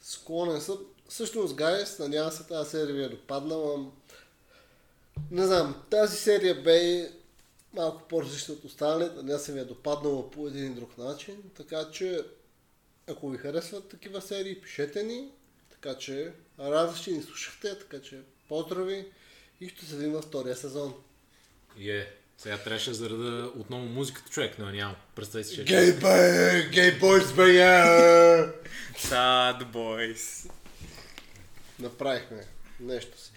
Склонен съм. Всъщност, гайс, надявам се тази серия ви е допаднала. Не знам, тази серия бе малко по-различна от останалите. Надявам се ви е допаднала по един или друг начин. Така че, ако ви харесват такива серии, пишете ни. Така че, радвам, че ни слушахте. Така че, поздрави и ще се видим във втория сезон. И е. Сега трябваше да зареда отново музиката човек, но нямам. Представи си, че... Гей бе, гей бойс бе, yeah! Sad boys. Направихме нещо си.